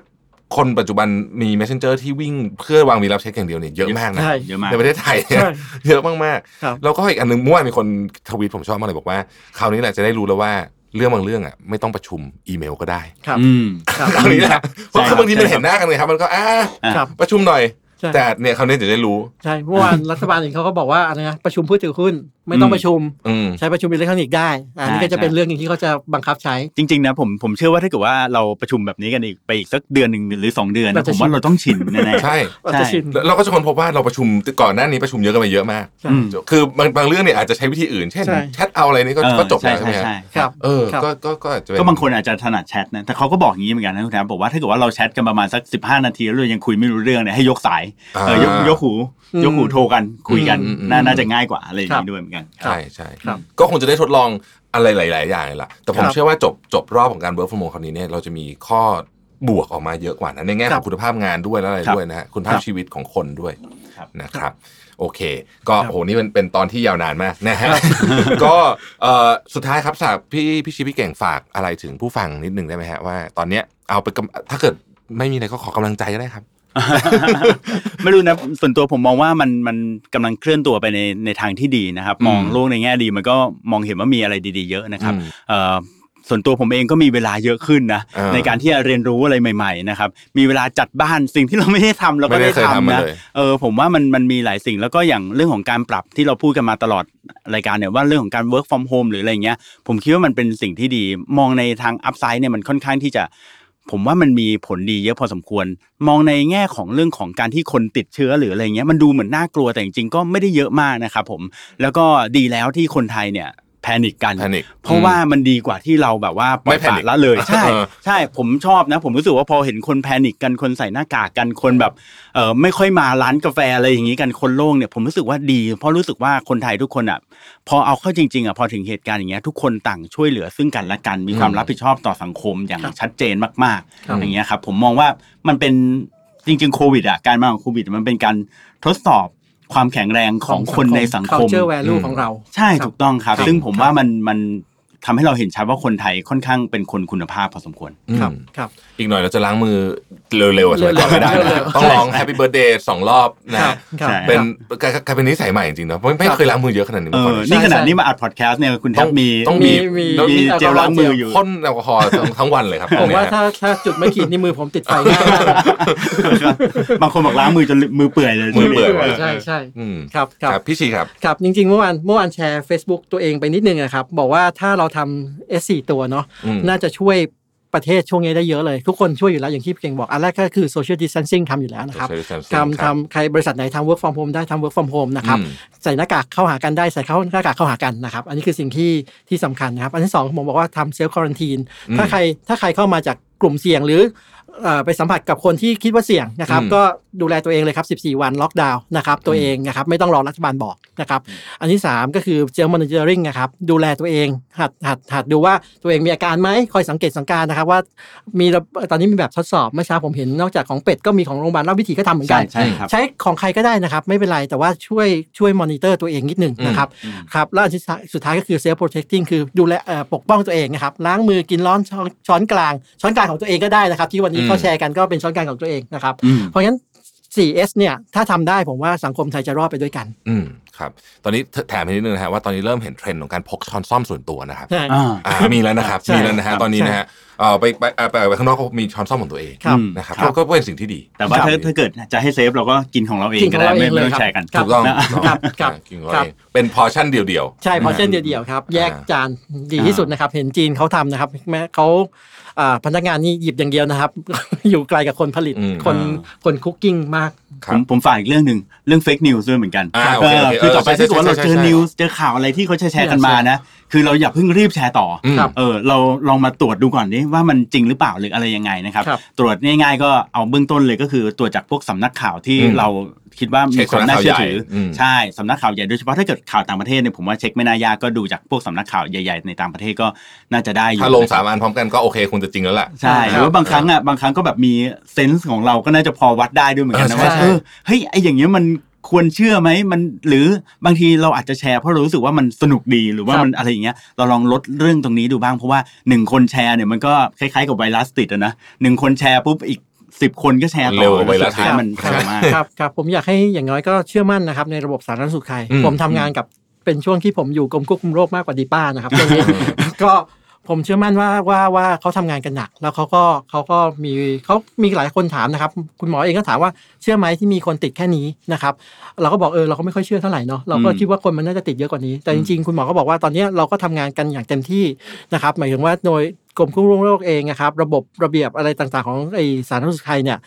คนปัจจุบันมี messenger ที่วิ่งเพื่อวางบินรับเช็คอย่างเดียวเนี่ยเยอะมากนะใช่เยอะมากในประเทศไทยเนี่ยใช่เยอะมากครับๆแล้วก็อีกอันหนึงเมื่อวานมีคนทวีตผมชอบมากเลยบอกว่าคราวนี้แหละจะได้รู้แล้วว่า เรื่องบางเรื่องอะไม่ต้องประชุมอีเมลก็ได้ ครับ อืมครับคราวนี้แหละเพราะใช่คือบางทีครับมันเห็นหน้ากันเลยครับ มันก็อ่าครับประชุมหน่อยใช่ แต่เนี่ยคราวนี้เดี๋ยวได้รู้ ใช่เมื่อวานรัฐบาลเองเขาก็บอกว่าอะไรนะประชุมผู้ถือหุ้นไม่ต้องประชุมอืมใช้ประชุมอิเล็กทรอนิกส์ได้อันนี้ก็จะเป็นเรื่องหนึงที่เขาจะบังคับใช้จริงๆนะผมผมเชื่อว่าถ้าเกิดว่าเราประชุมแบบนี้กันอีกไปอีกสักเดือนหนึ่งหรือสองเดือนเรานะจะผมว่าชินเราต้องชินแน่ๆใช่เราจะชินแล้วเราก็จะค้นพบว่าเราประชุมก่อนหน้านี้ประชุมเยอะกันไปเยอะมากใช่อืมคือบางบางเรื่องเนี่ยอาจจะใช้วิธีอื่น เช่นใช่แชทเอาอะไรนี่ก็เออก็จบใช่แล้วใช่ไหมใช่ฮะใช่ครับเออครับก็ก็ก็อาจจะเป็นก็บางคนอาจจะถนัดแชทนะแต่เขาก็บอกอย่างนี้เหมือนกันนะคุณแทนบอกว่าถ้าเกิดว่าเราแชทกันประมาณสัก15 นาทีแล้วเรายังคุยไม่รู้เรื่องเนี่ยให้ยกสายเออยกยกหูอืมยกหูโทรกันคุยกันอืมอืมน่าอืมน่าจะง่ายกว่าอะไรอย่างครันี้บด้วยเหมือนกันใช่ใช่ครับก็คงจะได้ทดลองอะไรหลาย ๆ อย่างเลยล่ะแต่ผมครับเชื่อว่าจบจบรอบของการ work from home คราวนี้เนี่ยเราจะมีข้อบวกออกมาเยอะกว่านะในแง่ของครับงคุณภาพงานด้วยแล้วอะไรครับด้วยนะฮะคุณภาพครับชีวิตของคนด้วยครับนะครับโอเค ก็ครับโหนี่เป็นเป็นตอนที่ยาวนานมากนะฮะก็เอ่อสุดท้ายครับฝากพี่พี่ชิพี่เก่งฝากอะไรถึงผู้ฟังนิดนึงได้ไหมฮะว่าตอนเนี้ยเอาไปกำถ้าเกิดไม่มีอะไรก็ขอกำลังใจก็ได้ครับ ไม่รู้นะส่วนตัวผมมองว่ามันมันกำลังเคลื่อนตัวไปในในทางที่ดีนะครับอืมมองโลกในแง่ดีมันก็มองเห็นว่ามีอะไรดีๆ เยอะนะครับอืมเอ่อส่วนตัวผมเองก็มีเวลาเยอะขึ้นนะอ่าในการที่จะเรียนรู้อะไรใหม่ๆนะครับมีเวลาจัดบ้านสิ่งที่เราไม่ได้ทำเราก็ไม่ได้ได้เคยทำทำมานะเลยเออผมว่ามันมันมีหลายสิ่งแล้วก็อย่างเรื่องของการปรับที่เราพูดกันมาตลอดรายการเนี่ยว่าเรื่องของการ work from home หรืออะไรเงี้ยผมคิดว่ามันเป็นสิ่งที่ดีมองในทางอัพไซด์เนี่ยมันค่อนข้างที่จะ ผมว่ามันมีผลดีเยอะพอสมควร มองในแง่ของเรื่องของการที่คนติดเชื้อหรืออะไรเงี้ยมันดูเหมือนน่ากลัวแต่จริงๆก็ไม่ได้เยอะมากนะครับผมแล้วก็ดีแล้วที่คนไทยเนี่ย นิคกัน panic เพราะว่ามันดีกว่าที่เราแบบว่าปล่อยไม่ปละ panic ละเลยใช่เออใช่ผมชอบนะ ผมรู้สึกว่าพอเห็นคนแพนิคกันคนใส่หน้ากากกันคนแบบเออไม่ค่อยมาร้านกาแฟอะไรอย่างนี้กันคนโล่งเนี่ยผมรู้สึกว่าดี เพราะรู้สึกว่าคนไทยทุกคนอะพอเอาเข้าจริงๆอะพอถึงเหตุการณ์อย่างเงี้ยทุกคนต่างช่วยเหลือซึ่งกันและกันมีความอืมรับผิดชอบต่อสังคมอย่างครับชัดเจนมากครับ ๆอย่างเงี้ยครับผมมองว่ามันเป็นจริงๆโควิดอะการมาของโควิดมันเป็นการทดสอบ ความแข็งแรงของคนในสังคม culture value อืมของเรา ใช่ครับถูกต้องครับครับ ซึ่งผมว่ามันมันทำให้เราเห็นชัดว่าคนไทยค่อนข้างเป็นคนคุณภาพพอสมควร ครับอืมครับ อีกหน่อยเราจะล้างมือเร็วๆอะสมัยก่อนไม่ได้เร็นะวๆต้องร้อง Happy Birthday สองรอบนะครัฮะบครับใช่เป็นกลายกลายเป็นนิสัยใหม่จริงๆนะเพราะไม่ครับเคยล้างมือเยอะขนาดนี้เอมาก่อนอเลยนี่ขนาดใช่นี้มาอัดพอดแคสต์เนี่ยคุณแทบมีต้องมีมีต้องมีเจลล้างมืออยู่พ่นแอลกอฮอล์ทั้งทั้งวันเลยครับผมว่าเนี่ยถ้าถ้าจุดไม่ขีดนี่มือผมติดไฟง่ายมากบางคนบอกล้างมือจนมือเปื่อยเลยมือเปื่อยใช่ใช่อืมครับคครับรับพี่ชีครับครับจริงๆเมื่อวานเมื่อวานแชร์ Facebook ตัวเองไปนิดนึงนะครับบอกว่าถ้าเราทำ S4 ตัวเนาะอืมน่าจะช่วย ประเทศช่วงนี้ได้เยอะเลย ทุกคนช่วยอยู่แล้วอย่างที่พี่เก่งบอก อันแรกก็คือ social distancing ทำอยู่แล้วนะครับ Social distancing ทำครับ ทำใครบริษัทไหนทำ work from home ได้ทำ work from home นะครับอืม ใส่หน้ากากเข้าหากันได้ใส่เข้าหน้ากากเข้าหากันนะครับ อันนี้คือสิ่งที่ที่สำคัญนะครับ อันที่สองผมบอกว่าทำ self quarantine อืมถ้าใครถ้าใครเข้ามาจากกลุ่มเสี่ยงหรือเอ่อ ไปสัมผัสกับคนที่คิดว่าเสี่ยงนะครับอืมก็ดูแลตัวเองเลยครับ 14 วันล็อกดาวน์นะครับตัวเองนะครับไม่ต้องรอรัฐบาลบอกนะครับ อันที่ 3 ก็คือ self monitoring นะครับดูแลตัวเองหัดหัดหัดดูว่าตัวเองมีอาการไหมคอยสังเกตสังการนะครับว่า มีระตอนนี้มีแบบทดสอบเมื่อเช้าผมเห็นนอกจากของเป็ดก็มีของโรงพยาบาลราชวิถีก็ทำเหมือนใช่กัน ใช่ครับใช้ของใครก็ได้นะครับ ไม่เป็นไรแต่ว่าช่วยช่วยมอนิเตอร์ตัวเองนิดหนึ่งนะครับอืมครับแล้วอันที่สุดท้ายก็คือ self protecting คือดูแลเอ่อปกป้องตัวเองนะครับล้างมือกินร้อนช้อนช้อนกลางช้อนกลางของตัวเองก็ได้นะครับที่วันนี้อืมเขาแชร์กันก็เป็นช้อนกลางของตัวเองนะครับอืมเพราะฉะนั้น 4S เนี่ยถ้าทำได้ผมว่าสังคมไทยจะรอดไปด้วยกัน อืมครับ ตอนนี้แถมให้นิดนึงนะฮะว่าตอนนี้เริ่มเห็นเทรนด์ของการพกช้อนส้อมส่วนตัวนะครับใช่อ่าอ่ามีแล้วนะครับใช่มีแล้วนะฮะครับตอนนี้นะฮะเอ่อไปไปไปไปไปข้างนอกก็มีช้อนส้อมของตัวเองครับนะครับครับก็ก็เป็นสิ่งที่ดี แต่ว่าครับถ้าถ้าเกิดจะให้ safe เราก็กินของเราเองกินของได้เราเอไม่ไม่เลยต้องครับแชร์กันครับถูกต้องนะถูกต้องครับครับอ่ากินของเราเองครับเป็นพอชั่นเดียวๆใช่พอเช่นเดียวๆครับ แยกจานดีที่สุดนะครับ เห็นจีนเขาทำนะครับแม้เขาอ่า พนักงานนี่หยิบอย่างเดียวนะครับ อยู่ไกลกับคนผลิตอืมคนอ่าคน cooking มากครับผมผมฝากอีกเรื่องหนึ่งเรื่อง fake news ด้วยเหมือนกันอ่าโอเคโอเคคือต่อไปเออใช่ถ้าเกิดว่าเราใช่เจอใช่ news เจอข่าวอะไรที่เขาแชร์แชร์กันมานะคือเราอย่าเพิ่งรีบแชร์ต่ออมเออเราลองมาตรวจดูก่อนดิว่ามันจริงหรือเปล่าหรืออะไรยังไงนะครับครับตรวจง่ายๆ ก็เอาเบื้องต้นเลยก็คือตรวจจากพวกสำนักข่าวที่อืมเรา คิดว่าเช็มีคความน่าเชื่อถือสำนักข่าวใหญ่อืมใช่สำนักข่าวใหญ่โดยเฉพาะถ้าเกิดข่าวต่างประเทศเนี่ยผมว่าเช็คไม่น่ายากก็ดูจากพวกสำนักข่าวใหญ่ๆในต่างประเทศก็น่าจะได้อยู่ถ้าลงสามอันพร้อมกันก็โอเคคงจะจริงแล้วล่ะใช่หรือว่าบางครั้งอะบางครั้งก็แบบมีเซนส์ของเราก็น่าจะพอวัดได้ด้วยเหมือนกันนะเออว่าใช่เออเฮ้ยไออย่างเงี้ยมันควรเชื่อไหมมันหรือบางทีเราอาจจะแชร์เพราะเรารู้สึกว่ามันสนุกดีหรือว่าครับมันอะไรอย่างเงี้ยเราลองลดเรื่องตรงนี้ดูบ้างเพราะว่าหนึ่งคนแชร์เนี่ยมันก็คล้ายๆกับไวรัสติดอะนะหนึ่งคนแชร์ปุ๊บอีก สิบคนก็แชร์ต่อเร็วกว่าไวรัสสุดท้ายมันครับเร็วมาก ครับครับผมอยากให้อย่างน้อยก็เชื่อมั่นนะครับในระบบสาธารณสุขไทย อืม ผมทำงานกับเป็นช่วงที่ผมอยู่กรมควบคุมโรคมากกว่าดีป้านะครับตรงนี้ ก็ ผมเชื่อมั่นว่าว่าว่าเขาทำงานกันหนัก แล้วเขาก็เขาก็มีเขามีหลายคนถามนะครับ คุณหมอเองก็ถามว่าเชื่อไหมที่มีคนติดแค่นี้นะครับ เราก็บอกเออเราก็ไม่ค่อยเชื่อเท่าไหร่เนาะเราก็อืมคิดว่าคนมันน่าจะติดเยอะกว่านี้ แต่จริงๆ คุณหมอก็บอกว่าตอนนี้เราก็ทำงานกันอย่างเต็มที่นะครับ หมายถึงว่าโดยกรมควบคุมโรคเองนะครับระบบระเบียบอะไรต่างๆ ของไอสาธารณสุขไทยเนี่ย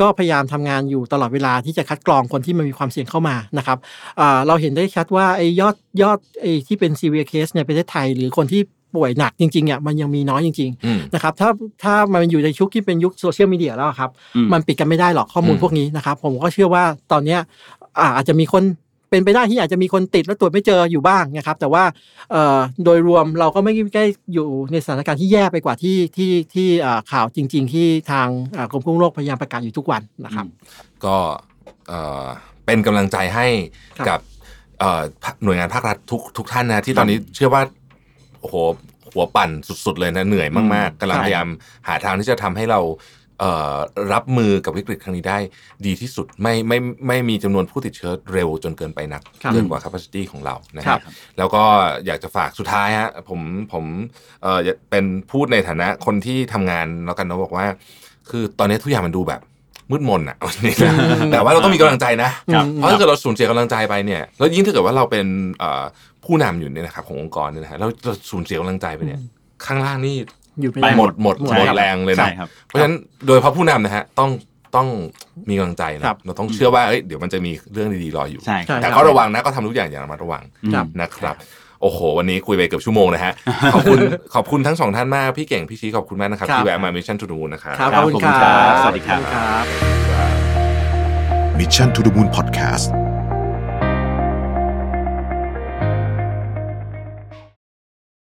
ก็พยายามทำงานอยู่ตลอดเวลาที่จะคัดกรองคนที่มันมีความเสี่ยงเข้ามานะครับอ่าเราเห็นได้ชัดว่าไอ้ยอดยอดไอ้ที่เป็น severe case ในประเทศไทย หรือคนที่ ป่วยหนักจริงๆเนี่ยมันยังมีน้อยจริงอืมๆนะครับถ้าถ้ามันอยู่ในชุกที่เป็นยุคโซเชียลมีเดียแล้วอะครับอืมมันปิดกันไม่ได้หรอกข้อมูลอืมพวกนี้นะครับผมก็เชื่อว่าตอนเนี้ยอ่าอาจจะมีคนเป็นไปได้ที่อาจจะมีคนติดแล้วตรวจไม่เจออยู่บ้างนะครับ แต่ว่าเอ่อโดยรวมเราก็ไม่ได้อยู่ในสถานการณ์ที่แย่ไปกว่าที่ที่ที่อ่าข่าวจริง ๆ ที่ทางอ่ากรมควบคุมโรคพยายามประกาศอยู่ทุกวันนะครับ ก็เอ่อเป็นกำลังใจให้ครับกับเอ่อหน่วยงานภาครัฐทุกทุกท่านนะที่ตอนนี้เชื่อว่า โอ้โหหัวปั่นสุด ๆ เลยนะเหนื่อยมากๆกำลังครับพยายามหาทางที่จะทำให้เราเอ่อรับมือกับวิกฤตครั้งนี้ได้ดีที่สุดไม่ไม่ไม่มีจำนวนผู้ติดเชื้อเร็วจนเกินไปนักครับเกินกว่า capacity ของเรานะคครัรับบแล้วก็อยากจะฝากสุดท้ายฮะผมผมเอ่อเป็นพูดในฐานะคนที่ทำงานแล้วกันนะบอกว่า คือตอนนี้ทุกอย่างมันดูแบบมืดมนอะแต่ว่าเราต้องมีกำลังใจนะครับเพราะถ้าเกิดเราสูญเสียกำลังใจไปเนี่ยแล้วยิ่งถ้าเกิดว่าเราเป็นเอ่อ ผู้นำอยู่เนี่ยนะครับขององค์กรเนี่ยนะฮะแล้วเราสูญเสียกำลังใจไปเนี่ยข้างล่างนี่อยู่ไม่ไปได้หมดหมดหมดหมดครับแรงเลยใช่นะครับเพราะฉะนั้นโดยเฉพาะผู้นำนะฮะต้องต้องมีกำลังใจนะครับเราต้องเชื่อว่าเอ้ยเดี๋ยวมันจะมีเรื่องดีๆรออยู่ใช่ครับแต่ก็ระวังนะก็ทำทุกอย่างอย่างระมัดระวังครับนะครับโอ้โห วันนี้คุยไปเกือบชั่วโมงนะฮะ ขอบคุณขอบคุณทั้งสองท่านมาก พี่เก่ง พี่ชี้ขอบคุณมากนะครับครับที่แวะมา Mission to the Moon นะครับครับครับขอบคุณขอบคุณคครัรับ สวัสดีครับขอณครับ Mission to the Moon Podcast